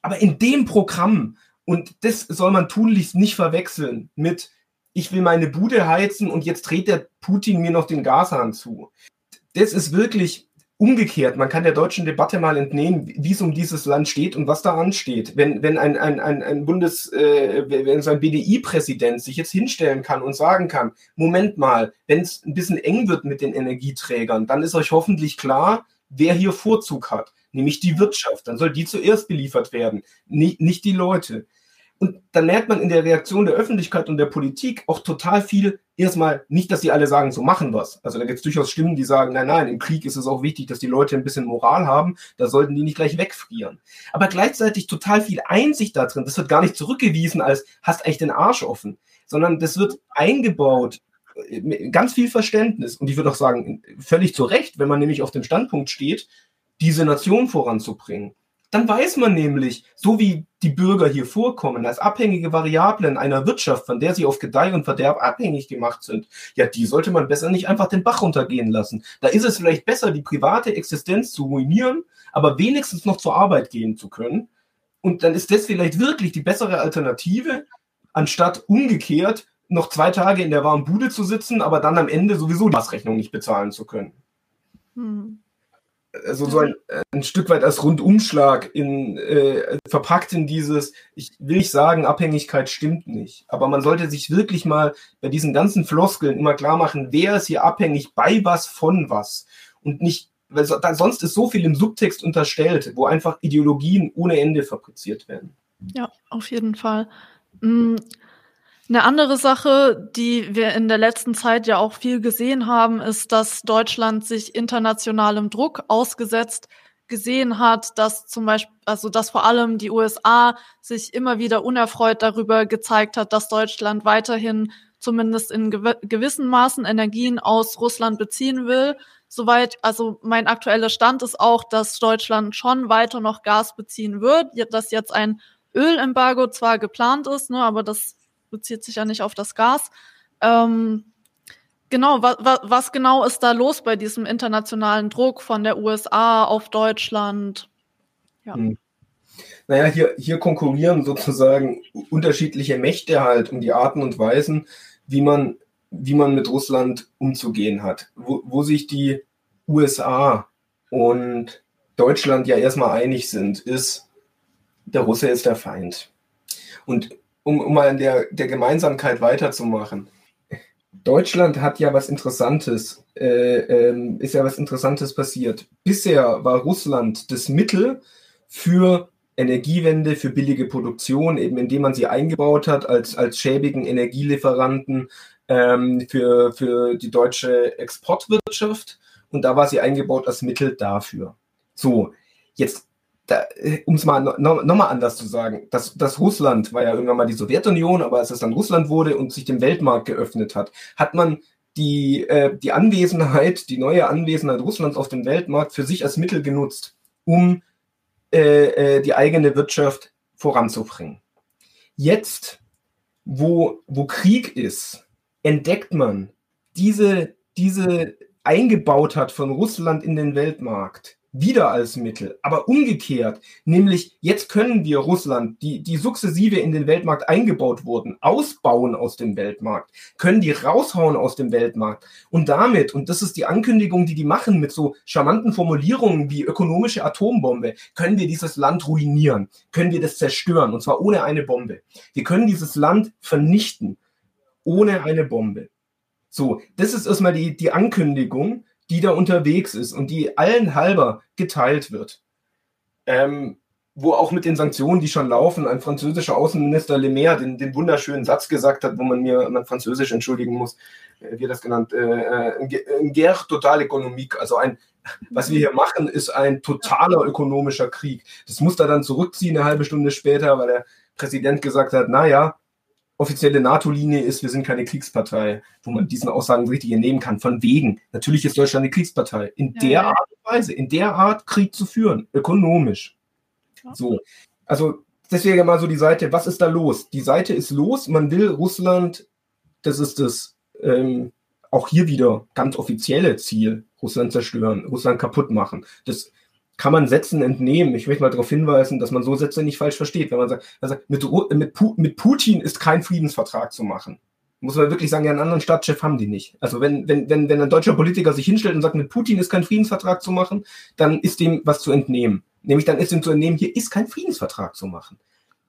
Aber in dem Programm, und das soll man tunlichst nicht verwechseln mit, ich will meine Bude heizen und jetzt dreht der Putin mir noch den Gashahn zu. Das ist wirklich, umgekehrt, man kann der deutschen Debatte mal entnehmen, wie es um dieses Land steht und was da ansteht. Wenn, wenn ein, ein, ein, ein Bundes, äh, wenn so ein BDI-Präsident sich jetzt hinstellen kann und sagen kann, Moment mal, wenn es ein bisschen eng wird mit den Energieträgern, dann ist euch hoffentlich klar, wer hier Vorzug hat, nämlich die Wirtschaft. Dann soll die zuerst beliefert werden, nicht, nicht die Leute. Und dann merkt man in der Reaktion der Öffentlichkeit und der Politik auch total viel, erstmal nicht, dass die alle sagen, so machen wir's. Also da gibt es durchaus Stimmen, die sagen, nein, nein, im Krieg ist es auch wichtig, dass die Leute ein bisschen Moral haben, da sollten die nicht gleich wegfrieren. Aber gleichzeitig total viel Einsicht da drin. Das wird gar nicht zurückgewiesen als, hast echt den Arsch offen, sondern das wird eingebaut äh, ganz viel Verständnis. Und ich würde auch sagen, völlig zu Recht, wenn man nämlich auf dem Standpunkt steht, diese Nation voranzubringen. Dann weiß man nämlich, so wie die Bürger hier vorkommen, als abhängige Variablen einer Wirtschaft, von der sie auf Gedeih und Verderb abhängig gemacht sind, ja, die sollte man besser nicht einfach den Bach runtergehen lassen. Da ist es vielleicht besser, die private Existenz zu ruinieren, aber wenigstens noch zur Arbeit gehen zu können. Und dann ist das vielleicht wirklich die bessere Alternative, anstatt umgekehrt noch zwei Tage in der warmen Bude zu sitzen, aber dann am Ende sowieso die Maßrechnung nicht bezahlen zu können. Hm also so ein, ein Stück weit als Rundumschlag in, äh, verpackt in dieses, ich will nicht sagen, Abhängigkeit stimmt nicht, aber man sollte sich wirklich mal bei diesen ganzen Floskeln immer klar machen, wer ist hier abhängig bei was von was und nicht, weil so, da, sonst ist so viel im Subtext unterstellt, wo einfach Ideologien ohne Ende fabriziert werden. Ja, auf jeden Fall. Mhm. Eine andere Sache, die wir in der letzten Zeit ja auch viel gesehen haben, ist, dass Deutschland sich internationalem Druck ausgesetzt gesehen hat, dass zum Beispiel, also dass vor allem die USA sich immer wieder unerfreut darüber gezeigt hat, dass Deutschland weiterhin zumindest in gew gewissen Maßen Energien aus Russland beziehen will. Soweit, also mein aktueller Stand ist auch, dass Deutschland schon weiter noch Gas beziehen wird, dass jetzt ein Ölembargo zwar geplant ist, ne, aber das bezieht sich ja nicht auf das Gas. Ähm, genau, wa, wa, was genau ist da los bei diesem internationalen Druck von der USA auf Deutschland? Ja. Hm. Naja, hier, hier konkurrieren sozusagen unterschiedliche Mächte halt um die Arten und Weisen, wie man, wie man mit Russland umzugehen hat. Wo, wo sich die USA und Deutschland ja erstmal einig sind, ist, der Russe ist der Feind. Und um, um mal in der, der Gemeinsamkeit weiterzumachen. Deutschland hat ja was Interessantes, äh, ähm, ist ja was Interessantes passiert. Bisher war Russland das Mittel für Energiewende, für billige Produktion, eben indem man sie eingebaut hat als, als schäbigen Energielieferanten ähm, für, für die deutsche Exportwirtschaft. Und da war sie eingebaut als Mittel dafür. So, jetzt äh, um es mal nochmal noch mal anders zu sagen, dass, dass Russland war ja irgendwann mal die Sowjetunion, aber als es dann Russland wurde und sich dem Weltmarkt geöffnet hat, hat man die, äh, die Anwesenheit, die neue Anwesenheit Russlands auf dem Weltmarkt für sich als Mittel genutzt, um äh, äh, die eigene Wirtschaft voranzubringen. Jetzt, wo, wo Krieg ist, entdeckt man diese, diese eingebaut hat von Russland in den Weltmarkt, wieder als Mittel. Aber umgekehrt, nämlich jetzt können wir Russland, die, die sukzessive in den Weltmarkt eingebaut wurden, ausbauen aus dem Weltmarkt, können die raushauen aus dem Weltmarkt. Und damit, und das ist die Ankündigung, die die machen mit so charmanten Formulierungen wie ökonomische Atombombe, können wir dieses Land ruinieren, können wir das zerstören, und zwar ohne eine Bombe. Wir können dieses Land vernichten, ohne eine Bombe. So, das ist erstmal die, die Ankündigung die da unterwegs ist und die allen halber geteilt wird. Ähm, wo auch mit den Sanktionen, die schon laufen, ein französischer Außenminister Le Maire den, den wunderschönen Satz gesagt hat, wo man mir mein Französisch entschuldigen muss, äh, wie er das genannt, äh, äh ein Guerre total économique, also ein, was wir hier machen, ist ein totaler ökonomischer Krieg. Das muss er dann zurückziehen eine halbe Stunde später, weil der Präsident gesagt hat, naja, offizielle NATO-Linie ist, wir sind keine Kriegspartei, wo man diesen Aussagen richtig entnehmen kann. Von wegen, natürlich ist Deutschland eine Kriegspartei. In ja, der ja. Art und Weise, in der Art Krieg zu führen, ökonomisch. Ja. So. Also deswegen mal so die Seite, was ist da los? Die Seite ist los, man will Russland, das ist das ähm, auch hier wieder ganz offizielle Ziel, Russland zerstören, Russland kaputt machen. Das kann man Sätzen entnehmen. Ich möchte mal darauf hinweisen, dass man so Sätze nicht falsch versteht. Wenn man sagt, also mit, mit, mit Putin ist kein Friedensvertrag zu machen. Muss man wirklich sagen, ja, einen anderen Staatschef haben die nicht. Also wenn, wenn, wenn, wenn ein deutscher Politiker sich hinstellt und sagt, mit Putin ist kein Friedensvertrag zu machen, dann ist dem was zu entnehmen. Nämlich dann ist ihm zu entnehmen, hier ist kein Friedensvertrag zu machen.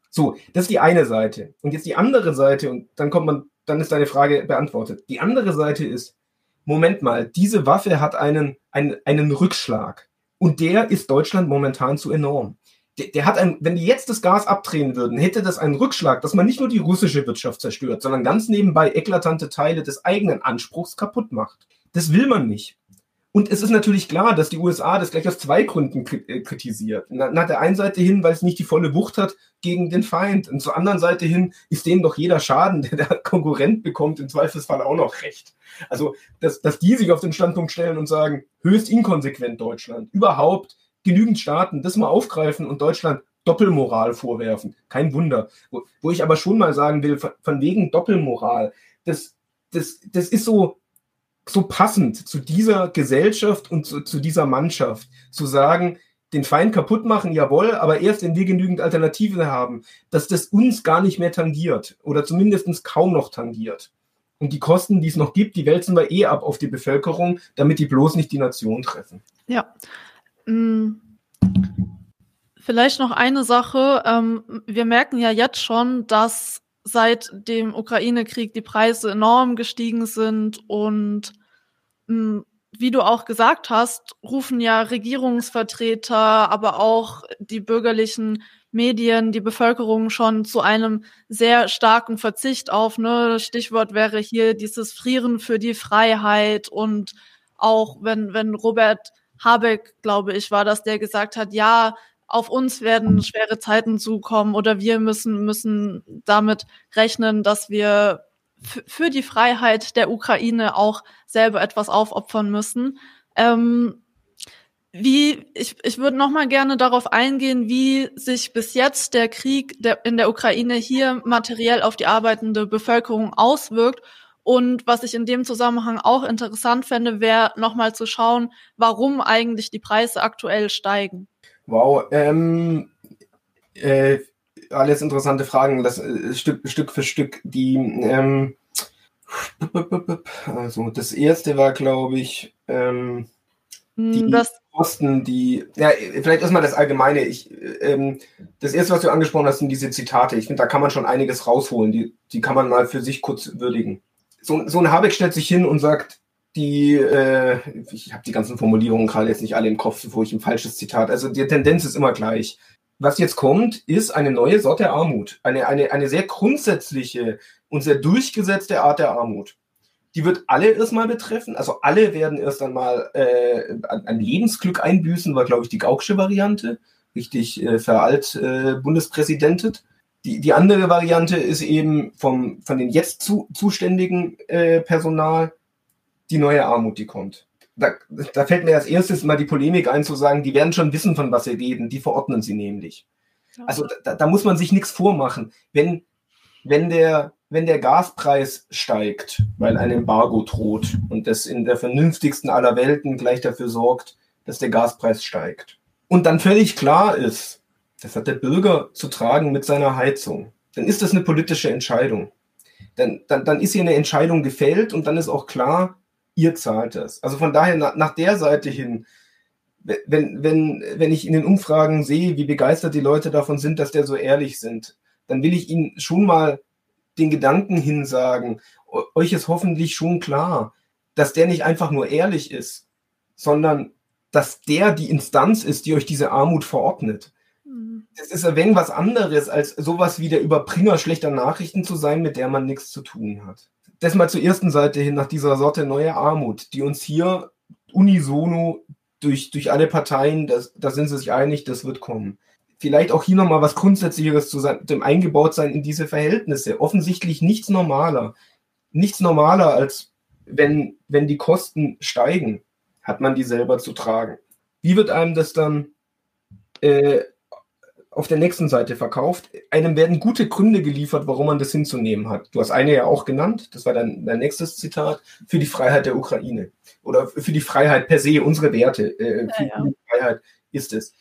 So, das ist die eine Seite. Und jetzt die andere Seite, und dann kommt man, dann ist deine Frage beantwortet. Die andere Seite ist, Moment mal, diese Waffe hat einen, einen, einen Rückschlag. Und der ist Deutschland momentan zu enorm. Der, der hat ein, wenn die jetzt das Gas abdrehen würden, hätte das einen Rückschlag, dass man nicht nur die russische Wirtschaft zerstört, sondern ganz nebenbei eklatante Teile des eigenen Anspruchs kaputt macht. Das will man nicht. Und es ist natürlich klar, dass die USA das gleich aus zwei Gründen äh, kritisiert. Nach der einen Seite hin, weil es nicht die volle Wucht hat gegen den Feind. Und zur anderen Seite hin ist denen doch jeder Schaden, (laughs) der der Konkurrent bekommt, im Zweifelsfall auch noch recht. Also, dass, dass die sich auf den Standpunkt stellen und sagen, höchst inkonsequent Deutschland. Überhaupt genügend Staaten das mal aufgreifen und Deutschland Doppelmoral vorwerfen. Kein Wunder. Wo, wo ich aber schon mal sagen will, von, von wegen Doppelmoral, das, das, das ist so, so passend zu dieser Gesellschaft und zu, zu dieser Mannschaft, zu sagen, den Feind kaputt machen, jawohl, aber erst wenn wir genügend Alternativen haben, dass das uns gar nicht mehr tangiert oder zumindest kaum noch tangiert. Und die Kosten, die es noch gibt, die wälzen wir eh ab auf die Bevölkerung, damit die bloß nicht die Nation treffen. Ja. Mm. Vielleicht noch eine Sache. Ähm, wir merken ja jetzt schon, dass seit dem Ukraine-Krieg die Preise enorm gestiegen sind und mh, hm, wie du auch gesagt hast, rufen ja Regierungsvertreter, aber auch die bürgerlichen Medien, die Bevölkerung schon zu einem sehr starken Verzicht auf. Ne? Stichwort wäre hier dieses Frieren für die Freiheit und auch wenn, wenn Robert Habeck, glaube ich, war das, der gesagt hat, ja, auf uns werden schwere Zeiten zukommen oder wir müssen, müssen damit rechnen, dass wir für die Freiheit der Ukraine auch selber etwas aufopfern müssen. Ähm, wie, ich, ich würde noch mal gerne darauf eingehen, wie sich bis jetzt der Krieg der, in der Ukraine hier materiell auf die arbeitende Bevölkerung auswirkt. Und was ich in dem Zusammenhang auch interessant fände, wäre noch mal zu schauen, warum eigentlich die Preise aktuell steigen. Wow, ähm, äh, alles interessante Fragen, das äh, Stück, Stück für Stück. Die, ähm, also das erste war, glaube ich, ähm, die hm, das Kosten, die, ja, vielleicht erstmal das Allgemeine. Ich, ähm, das erste, was du angesprochen hast, sind diese Zitate. Ich finde, da kann man schon einiges rausholen. Die, die kann man mal für sich kurz würdigen. So, so ein Habeck stellt sich hin und sagt, die, äh, ich habe die ganzen Formulierungen gerade jetzt nicht alle im Kopf, wo ich ein falsches Zitat. Also die Tendenz ist immer gleich. Was jetzt kommt, ist eine neue Sorte Armut. Eine, eine, eine sehr grundsätzliche und sehr durchgesetzte Art der Armut. Die wird alle erstmal betreffen. Also alle werden erst einmal äh, ein Lebensglück einbüßen, war, glaube ich, die Gaucksche Variante. Richtig äh, veralt äh, Bundespräsidentet. Die, die andere Variante ist eben vom, von den jetzt zu, zuständigen äh, Personal die neue Armut, die kommt. Da, da fällt mir als erstes mal die Polemik ein, zu sagen, die werden schon wissen, von was sie reden. Die verordnen sie nämlich. Also da, da muss man sich nichts vormachen. Wenn, wenn, der, wenn der Gaspreis steigt, weil ein Embargo droht und das in der vernünftigsten aller Welten gleich dafür sorgt, dass der Gaspreis steigt. Und dann völlig klar ist, das hat der Bürger zu tragen mit seiner Heizung, dann ist das eine politische Entscheidung. Dann, dann, dann ist hier eine Entscheidung gefällt und dann ist auch klar, ihr zahlt das. Also von daher nach, nach der Seite hin, wenn, wenn, wenn ich in den Umfragen sehe, wie begeistert die Leute davon sind, dass der so ehrlich sind, dann will ich ihnen schon mal den Gedanken hinsagen, euch ist hoffentlich schon klar, dass der nicht einfach nur ehrlich ist, sondern dass der die Instanz ist, die euch diese Armut verordnet. Mhm. Das ist ein wenig was anderes, als sowas wie der Überbringer schlechter Nachrichten zu sein, mit der man nichts zu tun hat. Das mal zur ersten Seite hin nach dieser Sorte neue Armut, die uns hier unisono durch, durch alle Parteien, da sind sie sich einig, das wird kommen vielleicht auch hier nochmal was Grundsätzlicheres zu sein, dem Eingebautsein in diese Verhältnisse. Offensichtlich nichts normaler. Nichts normaler, als wenn, wenn die Kosten steigen, hat man die selber zu tragen. Wie wird einem das dann äh, auf der nächsten Seite verkauft? Einem werden gute Gründe geliefert, warum man das hinzunehmen hat. Du hast eine ja auch genannt, das war dein, dein nächstes Zitat, für die Freiheit der Ukraine. Oder für die Freiheit per se, unsere Werte. Äh, für ja, ja. die Freiheit ist es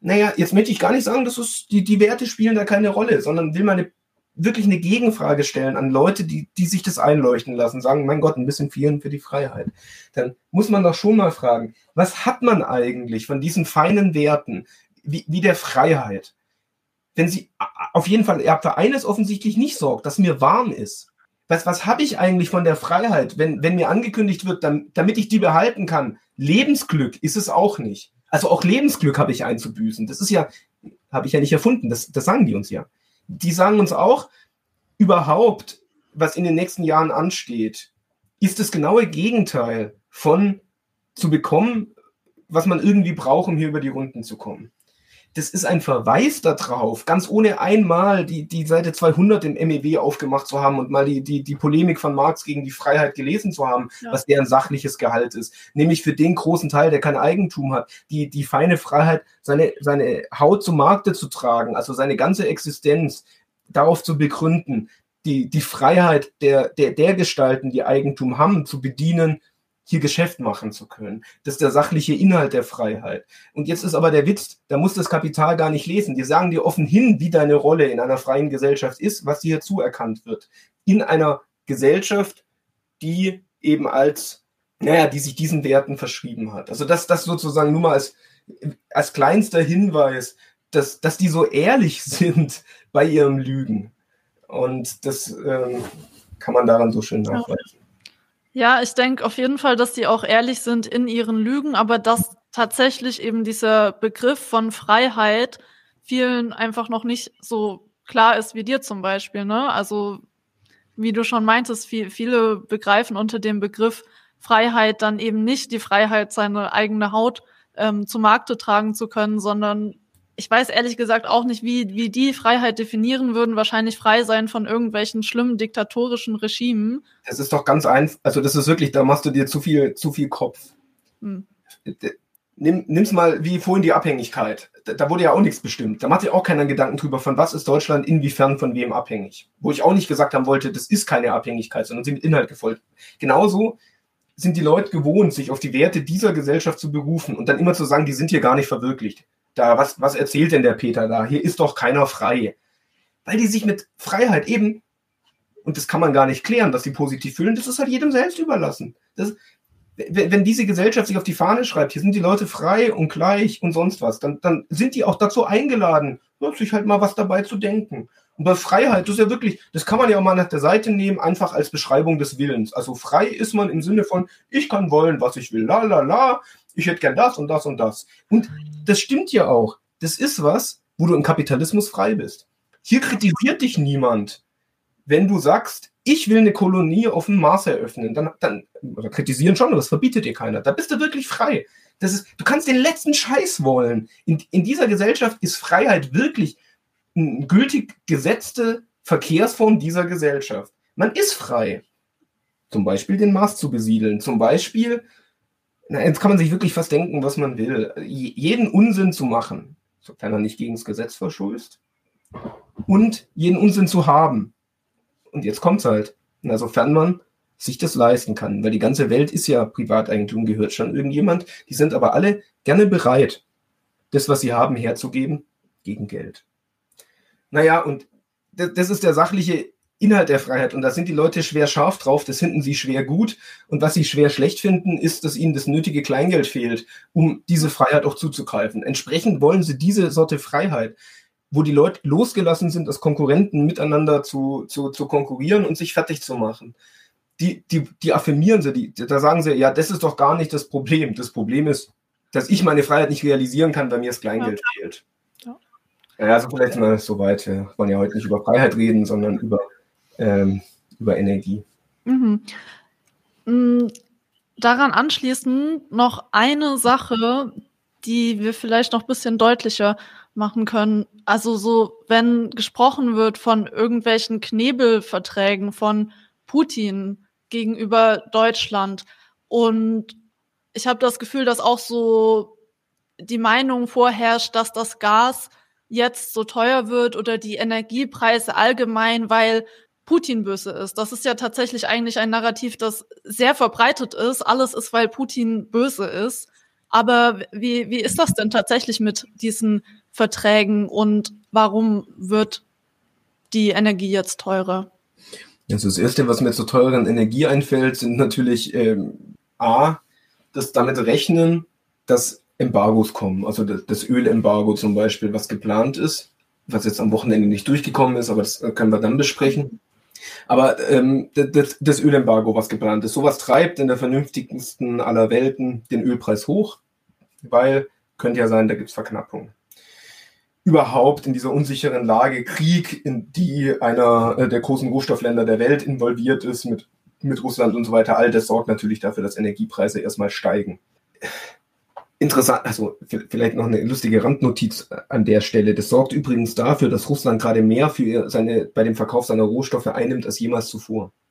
naja, jetzt möchte ich gar nicht sagen, dass es, die, die Werte spielen da keine Rolle, sondern will man eine, wirklich eine Gegenfrage stellen an Leute, die, die sich das einleuchten lassen, sagen, mein Gott, ein bisschen vielen für die Freiheit. Dann muss man doch schon mal fragen, was hat man eigentlich von diesen feinen Werten, wie, wie der Freiheit? Wenn sie auf jeden Fall ja, für eines offensichtlich nicht sorgt, dass mir warm ist. Was, was habe ich eigentlich von der Freiheit, wenn, wenn mir angekündigt wird, damit, damit ich die behalten kann? Lebensglück ist es auch nicht. Also auch Lebensglück habe ich einzubüßen. Das ist ja, habe ich ja nicht erfunden, das, das sagen die uns ja. Die sagen uns auch, überhaupt, was in den nächsten Jahren ansteht, ist das genaue Gegenteil von zu bekommen, was man irgendwie braucht, um hier über die Runden zu kommen das ist ein Verweis darauf, ganz ohne einmal die, die Seite 200 im MEW aufgemacht zu haben und mal die, die, die Polemik von Marx gegen die Freiheit gelesen zu haben, ja. was deren sachliches Gehalt ist. Nämlich für den großen Teil, der kein Eigentum hat, die, die feine Freiheit, seine, seine Haut zum Markte zu tragen, also seine ganze Existenz darauf zu begründen, die, die Freiheit der, der, der Gestalten, die Eigentum haben, zu bedienen hier Geschäft machen zu können. Das ist der sachliche Inhalt der Freiheit. Und jetzt ist aber der Witz, da muss das Kapital gar nicht lesen. Die sagen dir offen hin, wie deine Rolle in einer freien Gesellschaft ist, was dir zuerkannt wird. In einer Gesellschaft, die eben als, naja, die sich diesen Werten verschrieben hat. Also das, das sozusagen nur mal als, als kleinster Hinweis, dass, dass die so ehrlich (laughs) sind bei ihrem Lügen. Und das ähm, kann man daran so schön nachweisen. Ja, ich denke auf jeden Fall, dass die auch ehrlich sind in ihren Lügen, aber dass tatsächlich eben dieser Begriff von Freiheit vielen einfach noch nicht so klar ist wie dir zum Beispiel. Ne? Also wie du schon meintest, viel, viele begreifen unter dem Begriff Freiheit dann eben nicht die Freiheit, seine eigene Haut ähm, zu Markte tragen zu können, sondern ich weiß ehrlich gesagt auch nicht, wie, wie die Freiheit definieren würden, wahrscheinlich frei sein von irgendwelchen schlimmen diktatorischen Regimen. Das ist doch ganz einfach, also das ist wirklich, da machst du dir zu viel, zu viel Kopf. Hm. Nimm, nimm's mal wie vorhin die Abhängigkeit. Da, da, wurde ja auch nichts bestimmt. Da macht sich auch keiner Gedanken drüber, von was ist Deutschland inwiefern von wem abhängig. Wo ich auch nicht gesagt haben wollte, das ist keine Abhängigkeit, sondern sie mit Inhalt gefolgt. Genauso sind die Leute gewohnt, sich auf die Werte dieser Gesellschaft zu berufen und dann immer zu sagen, die sind hier gar nicht verwirklicht da, was, was erzählt denn der Peter da? Hier ist doch keiner frei. Weil die sich mit Freiheit eben, und das kann man gar nicht klären, dass sie positiv fühlen, das ist halt jedem selbst überlassen. Das, wenn diese Gesellschaft sich auf die Fahne schreibt, hier sind die Leute frei und gleich und sonst was, dann, dann sind die auch dazu eingeladen, sich halt mal was dabei zu denken. Und bei Freiheit, das ist ja wirklich, das kann man ja auch mal nach der Seite nehmen, einfach als Beschreibung des Willens. Also frei ist man im Sinne von, ich kann wollen, was ich will, la la la, ich hätte gern das und das und das. Und das stimmt ja auch. Das ist was, wo du im Kapitalismus frei bist. Hier kritisiert dich niemand. Wenn du sagst, ich will eine Kolonie auf dem Mars eröffnen, dann, dann kritisieren schon, aber das verbietet dir keiner. Da bist du wirklich frei. Das ist, du kannst den letzten Scheiß wollen. In, in dieser Gesellschaft ist Freiheit wirklich eine gültig gesetzte Verkehrsform dieser Gesellschaft. Man ist frei. Zum Beispiel den Mars zu besiedeln, zum Beispiel na, jetzt kann man sich wirklich fast denken, was man will. Jeden Unsinn zu machen, sofern er nicht gegen das Gesetz verstößt, und jeden Unsinn zu haben. Und jetzt kommt es halt. Na, sofern man sich das leisten kann, weil die ganze Welt ist ja Privateigentum, gehört schon irgendjemand. Die sind aber alle gerne bereit, das, was sie haben, herzugeben gegen Geld. Naja, und das ist der sachliche Inhalt der Freiheit. Und da sind die Leute schwer scharf drauf, das finden sie schwer gut. Und was sie schwer schlecht finden, ist, dass ihnen das nötige Kleingeld fehlt, um diese Freiheit auch zuzugreifen. Entsprechend wollen sie diese Sorte Freiheit, wo die Leute losgelassen sind, als Konkurrenten miteinander zu, zu, zu konkurrieren und sich fertig zu machen. Die, die, die affirmieren sie, die, da sagen sie, ja, das ist doch gar nicht das Problem. Das Problem ist, dass ich meine Freiheit nicht realisieren kann, weil mir das Kleingeld ja. fehlt. Ja. ja, also vielleicht mal so weit. Wir wollen ja heute nicht über Freiheit reden, sondern über ähm, über Energie. Mhm. Mm, daran anschließend noch eine Sache, die wir vielleicht noch ein bisschen deutlicher machen können. Also so, wenn gesprochen wird von irgendwelchen Knebelverträgen von Putin gegenüber Deutschland und ich habe das Gefühl, dass auch so die Meinung vorherrscht, dass das Gas jetzt so teuer wird oder die Energiepreise allgemein, weil Putin böse ist. Das ist ja tatsächlich eigentlich ein Narrativ, das sehr verbreitet ist. Alles ist, weil Putin böse ist. Aber wie, wie ist das denn tatsächlich mit diesen Verträgen und warum wird die Energie jetzt teurer? Also das Erste, was mir zur teureren Energie einfällt, sind natürlich ähm, A, das damit rechnen, dass Embargos kommen. Also das, das Ölembargo zum Beispiel, was geplant ist, was jetzt am Wochenende nicht durchgekommen ist, aber das können wir dann besprechen. Aber ähm, das, das Ölembargo, was geplant ist, sowas treibt in der vernünftigsten aller Welten den Ölpreis hoch, weil könnte ja sein, da gibt es Verknappungen. Überhaupt in dieser unsicheren Lage Krieg, in die einer äh, der großen Rohstoffländer der Welt involviert ist, mit, mit Russland und so weiter, all das sorgt natürlich dafür, dass Energiepreise erstmal steigen interessant, also vielleicht noch eine lustige Randnotiz an der Stelle. Das sorgt übrigens dafür, dass Russland gerade mehr für seine, bei dem Verkauf seiner Rohstoffe einnimmt als jemals zuvor. (laughs)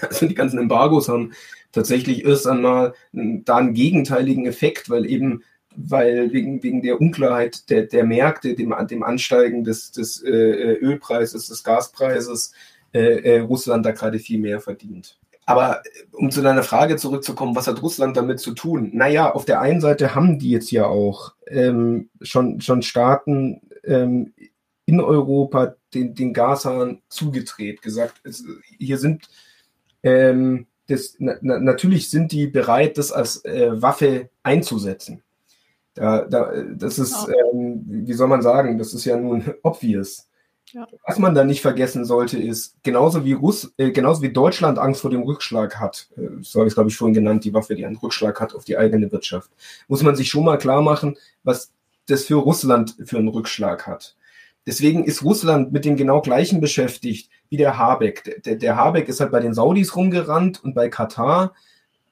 Also die ganzen Embargos haben tatsächlich erst einmal da einen gegenteiligen Effekt, weil eben, weil wegen, wegen der Unklarheit der, der Märkte, dem, dem Ansteigen des, des äh, Ölpreises, des Gaspreises, äh, äh, Russland da gerade viel mehr verdient. Aber äh, um zu deiner Frage zurückzukommen, was hat Russland damit zu tun? Naja, auf der einen Seite haben die jetzt ja auch ähm, schon, schon Staaten ähm, in Europa den, den Gashahn zugedreht, gesagt, es, hier sind ähm, das, na, natürlich sind die bereit, das als äh, Waffe einzusetzen. Da, da, das ist, ähm, wie soll man sagen, das ist ja nun (laughs) obvious. Ja. Was man da nicht vergessen sollte, ist, genauso wie Russ, äh, genauso wie Deutschland Angst vor dem Rückschlag hat, äh, so habe ich es, glaube ich, vorhin genannt, die Waffe, die einen Rückschlag hat auf die eigene Wirtschaft, muss man sich schon mal klar machen, was das für Russland für einen Rückschlag hat. Deswegen ist Russland mit dem genau gleichen beschäftigt wie der Habeck. Der, der Habeck ist halt bei den Saudis rumgerannt und bei Katar.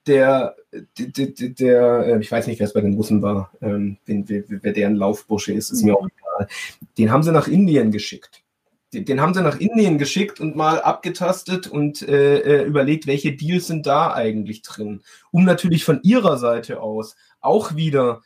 Der, der, der, der äh, ich weiß nicht, wer es bei den Russen war, ähm, wer, wer deren Laufbursche ist, ist mir auch egal. Den haben sie nach Indien geschickt den haben sie nach Indien geschickt und mal abgetastet und äh, äh, überlegt, welche Deals sind da eigentlich drin, um natürlich von ihrer Seite aus auch wieder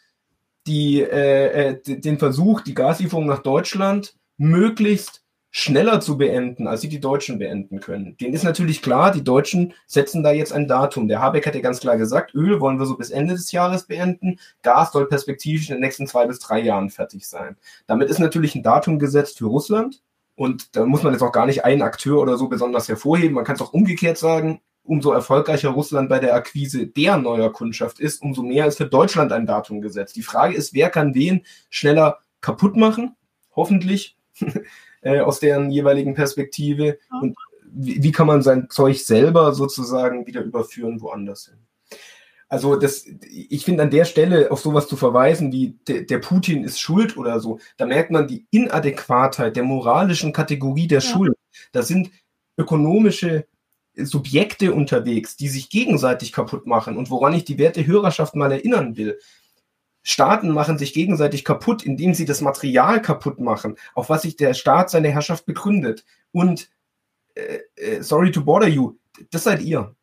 die, äh, äh den Versuch, die Gaslieferung nach Deutschland möglichst schneller zu beenden, als sie die Deutschen beenden können. Denen ist natürlich klar, die Deutschen setzen da jetzt ein Datum. Der Habeck hat ja ganz klar gesagt, Öl wollen wir so bis Ende des Jahres beenden, Gas soll perspektivisch in den nächsten zwei bis drei Jahren fertig sein. Damit ist natürlich ein Datum gesetzt für Russland und da muss man jetzt auch gar nicht einen Akteur oder so besonders hervorheben. Man kann es auch umgekehrt sagen, umso erfolgreicher Russland bei der Akquise der neuer Kundschaft ist, umso mehr ist für Deutschland ein Datum gesetzt. Die Frage ist, wer kann wen schneller kaputt machen? Hoffentlich (laughs) äh, aus deren jeweiligen Perspektive. Und wie, wie, kann man sein Zeug selber sozusagen wieder überführen woanders hin? Also das, ich finde an der Stelle auf sowas zu verweisen wie der, der, Putin ist schuld oder so, da merkt man die Inadäquatheit der moralischen Kategorie der ja. Schuld. Da sind ökonomische Subjekte unterwegs, die sich gegenseitig kaputt machen und woran ich die werte Hörerschaft mal erinnern will. Staaten machen sich gegenseitig kaputt, indem sie das Material kaputt machen, auf was sich der Staat seine Herrschaft begründet. Und äh, äh sorry to bother you, das seid ihr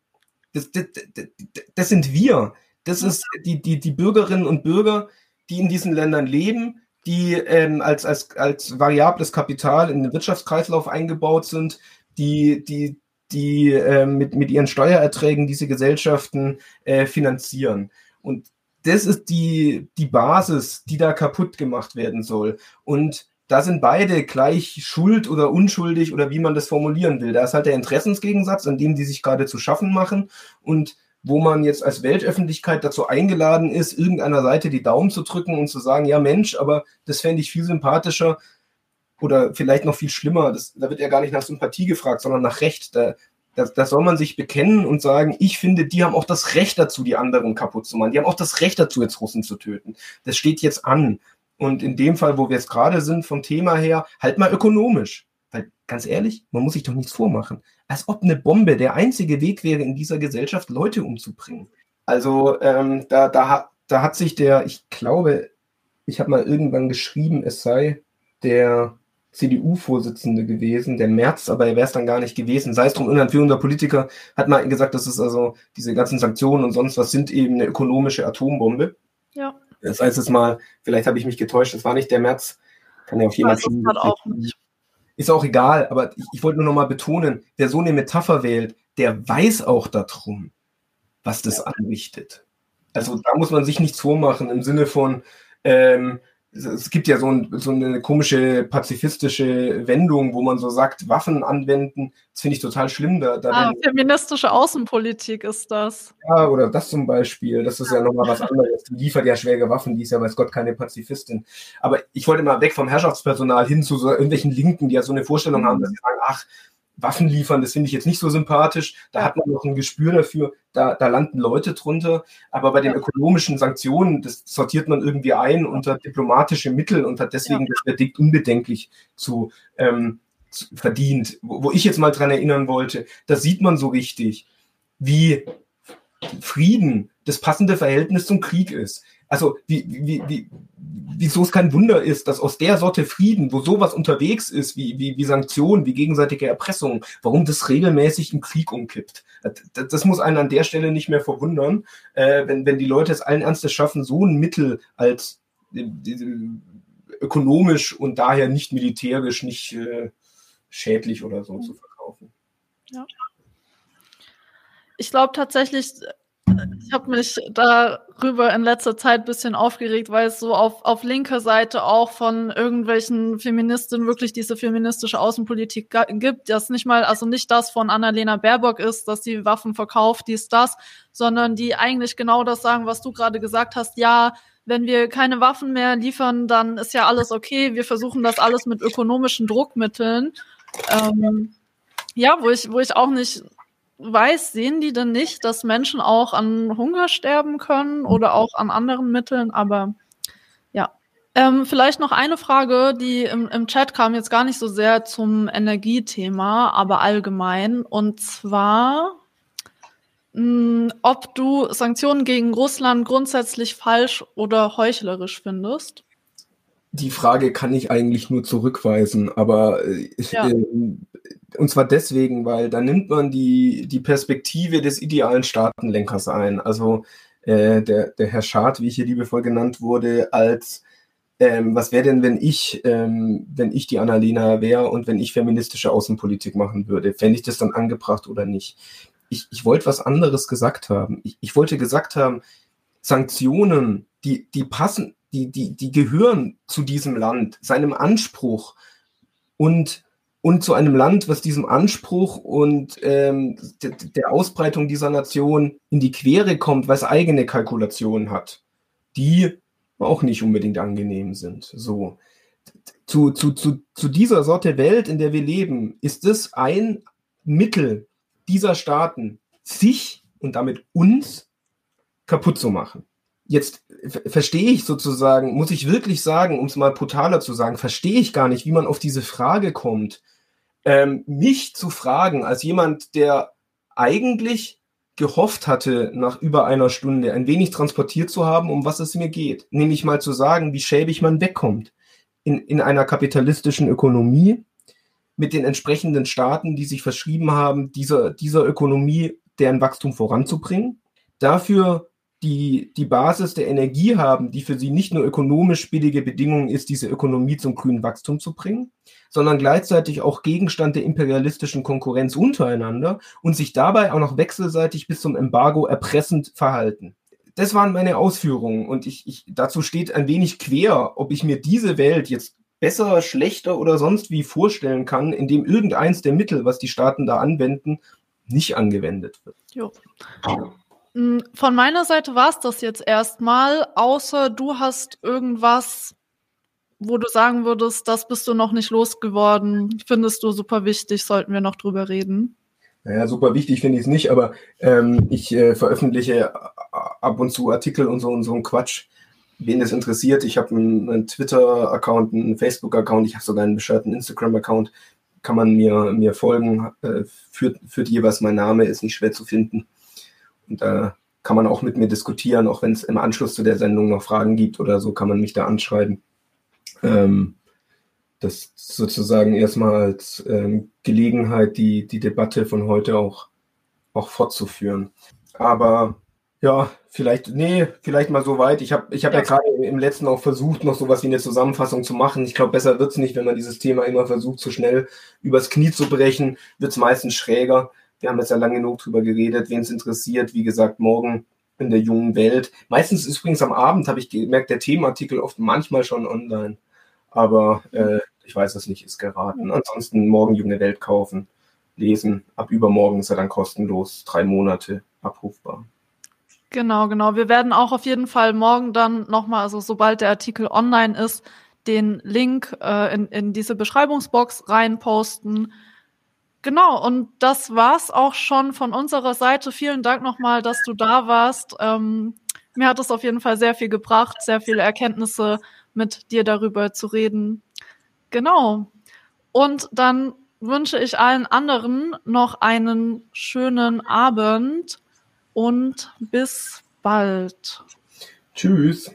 das, das, das, das sind wir. Das ist die, die, die Bürgerinnen und Bürger, die in diesen Ländern leben, die ähm, als, als, als variables Kapital in den Wirtschaftskreislauf eingebaut sind, die, die die äh, mit, mit ihren Steuererträgen diese Gesellschaften äh, finanzieren. Und das ist die, die Basis, die da kaputt gemacht werden soll. Und da sind beide gleich schuld oder unschuldig oder wie man das formulieren will. Da ist halt der Interessensgegensatz, an dem die sich gerade zu schaffen machen und wo man jetzt als Weltöffentlichkeit dazu eingeladen ist, irgendeiner Seite die Daumen zu drücken und zu sagen, ja Mensch, aber das fände ich viel sympathischer oder vielleicht noch viel schlimmer. Das, da wird ja gar nicht nach Sympathie gefragt, sondern nach Recht. Da, da, da soll man sich bekennen und sagen, ich finde, die haben auch das Recht dazu, die anderen kaputt zu machen. Die haben auch das Recht dazu, jetzt Russen zu töten. Das steht jetzt an. Und in dem Fall, wo wir jetzt gerade sind, vom Thema her, halt mal ökonomisch. Weil ganz ehrlich, man muss sich doch nichts vormachen als ob eine Bombe der einzige Weg wäre, in dieser Gesellschaft Leute umzubringen. Also ähm, da, da, da hat sich der, ich glaube, ich habe mal irgendwann geschrieben, es sei der CDU-Vorsitzende gewesen, der März, aber er wäre es dann gar nicht gewesen. Sei es drum, irgendein führender Politiker hat mal gesagt, dass es also diese ganzen Sanktionen und sonst was sind eben eine ökonomische Atombombe. Ja. Das heißt es mal, vielleicht habe ich mich getäuscht, das war nicht der März, kann ja auf jeden Fall. auch nicht. Ist auch egal, aber ich, ich wollte nur noch mal betonen, wer so eine Metapher wählt, der weiß auch darum, was das anrichtet. Also da muss man sich nichts vormachen im Sinne von, ähm, es gibt ja so, ein, so, eine komische pazifistische Wendung, wo man so sagt, Waffen anwenden. Das finde ich total schlimm. Da, da ah, feministische Außenpolitik ist das. Ja, oder das zum Beispiel. Das ist ja nochmal was anderes. Die liefert ja schwere Waffen, die ist ja weiß Gott keine Pazifistin. Aber ich wollte mal weg vom Herrschaftspersonal hin zu so irgendwelchen Linken, die ja so eine Vorstellung mhm. haben, dass sie sagen, ach, Waffen liefern, das finde ich jetzt nicht so sympathisch. Da hat man noch ein Gespür dafür, da, da landen Leute drunter. Aber bei den ökonomischen Sanktionen, das sortiert man irgendwie ein unter diplomatische Mittel und hat deswegen ja. das Verdikt unbedenklich zu, ähm, zu verdient. Wo, wo ich jetzt mal dran erinnern wollte, da sieht man so richtig, wie Frieden das passende Verhältnis zum Krieg ist also wie, wie, wie, wieso es kein Wunder ist, dass aus der Sorte Frieden, wo sowas unterwegs ist, wie, wie, wie Sanktionen, wie gegenseitige Erpressung, warum das regelmäßig im Krieg umkippt. Das, das muss einen an der Stelle nicht mehr verwundern, äh, wenn, wenn die Leute es allen Ernstes schaffen, so ein Mittel als äh, ökonomisch und daher nicht militärisch, nicht äh, schädlich oder so zu verkaufen. Ja. Ich glaube tatsächlich, ich habe mich darüber in letzter Zeit ein bisschen aufgeregt, weil es so auf, auf linker Seite auch von irgendwelchen Feministinnen wirklich diese feministische Außenpolitik gibt, das nicht mal, also nicht das von Annalena Baerbock ist, dass sie Waffen verkauft, dies, das, sondern die eigentlich genau das sagen, was du gerade gesagt hast, ja, wenn wir keine Waffen mehr liefern, dann ist ja alles okay. Wir versuchen das alles mit ökonomischen Druckmitteln. Ähm, ja, wo ich, wo ich auch nicht weiß, sehen die denn nicht, dass Menschen auch an Hunger sterben können oder auch an anderen Mitteln? Aber ja. Ähm, vielleicht noch eine Frage, die im, im Chat kam jetzt gar nicht so sehr zum Energiethema, aber allgemein. Und zwar, mh, hm, ob du Sanktionen gegen Russland grundsätzlich falsch oder heuchlerisch findest die Frage kann ich eigentlich nur zurückweisen, aber äh, ja. äh, und zwar deswegen, weil da nimmt man die, die Perspektive des idealen Staatenlenkers ein. Also äh, der, der Herr Schad, wie hier liebevoll genannt wurde, als ähm, was wäre denn, wenn ich, ähm, wenn ich die Annalena wäre und wenn ich feministische Außenpolitik machen würde? Fände ich das dann angebracht oder nicht? Ich, ich wollte was anderes gesagt haben. Ich, ich wollte gesagt haben, Sanktionen, die, die passen, die, die, die gehören zu diesem Land, seinem Anspruch und, und zu einem Land, was diesem Anspruch und ähm, de, der Ausbreitung dieser Nation in die Quere kommt, was eigene Kalkulationen hat, die auch nicht unbedingt angenehm sind. So. Zu, zu, zu, zu dieser Sorte Welt, in der wir leben, ist es ein Mittel dieser Staaten, sich und damit uns kaputt zu machen jetzt verstehe ich sozusagen, muss ich wirklich sagen, um es mal brutaler zu sagen, verstehe ich gar nicht, wie man auf diese Frage kommt, ähm, mich zu fragen, als jemand, der eigentlich gehofft hatte, nach über einer Stunde ein wenig transportiert zu haben, um was es mir geht. Nämlich mal zu sagen, wie schäbig man wegkommt in, in einer kapitalistischen Ökonomie mit den entsprechenden Staaten, die sich verschrieben haben, dieser, dieser Ökonomie deren Wachstum voranzubringen. Dafür die die Basis der Energie haben, die für sie nicht nur ökonomisch billige Bedingungen ist, diese Ökonomie zum grünen Wachstum zu bringen, sondern gleichzeitig auch Gegenstand der imperialistischen Konkurrenz untereinander und sich dabei auch noch wechselseitig bis zum Embargo erpressend verhalten. Das waren meine Ausführungen und ich, ich dazu steht ein wenig quer, ob ich mir diese Welt jetzt besser, schlechter oder sonst wie vorstellen kann, indem irgendeins der Mittel, was die Staaten da anwenden, nicht angewendet wird. Jo. Mm, von meiner Seite war es das jetzt erstmal, außer du hast irgendwas, wo du sagen würdest, das bist du noch nicht losgeworden, findest du super wichtig, sollten wir noch drüber reden. Naja, super wichtig finde ich es nicht, aber ähm, ich äh, veröffentliche ab und zu Artikel und so und so ein Quatsch. Wen das interessiert, ich habe einen, einen Twitter-Account, einen Facebook-Account, ich habe sogar einen bescheuerten Instagram-Account, kann man mir, mir folgen, äh, führt, führt jeweils mein Name, ist nicht schwer zu finden. Und da kann man auch mit mir diskutieren, auch wenn es im Anschluss zu der Sendung noch Fragen gibt oder so, kann man mich da anschreiben. Ähm, das sozusagen erstmal als ähm, Gelegenheit, die, die Debatte von heute auch, auch fortzuführen. Aber ja, vielleicht, nee, vielleicht mal so weit. Ich habe ich hab ja. ja gerade im letzten auch versucht, noch sowas wie eine Zusammenfassung zu machen. Ich glaube, besser wird's nicht, wenn man dieses Thema immer versucht, so schnell übers Knie zu brechen, wird's meistens schräger. Wir haben jetzt ja lange genug drüber geredet, wen es interessiert. Wie gesagt, morgen in der jungen Welt. Meistens ist übrigens am Abend, habe ich gemerkt, der Themenartikel oft manchmal schon online. Aber äh, ich weiß es nicht, ist geraten. Ansonsten morgen junge Welt kaufen, lesen. Ab übermorgen ist er dann kostenlos, drei Monate abrufbar. Genau, genau. Wir werden auch auf jeden Fall morgen dann nochmal, also sobald der Artikel online ist, den Link äh, in, in diese Beschreibungsbox reinposten Genau, und das war's auch schon von unserer Seite. Vielen Dank nochmal, dass du da warst. Ähm, mir hat es auf jeden Fall sehr viel gebracht, sehr viele Erkenntnisse mit dir darüber zu reden. Genau. Und dann wünsche ich allen anderen noch einen schönen Abend und bis bald. Tschüss.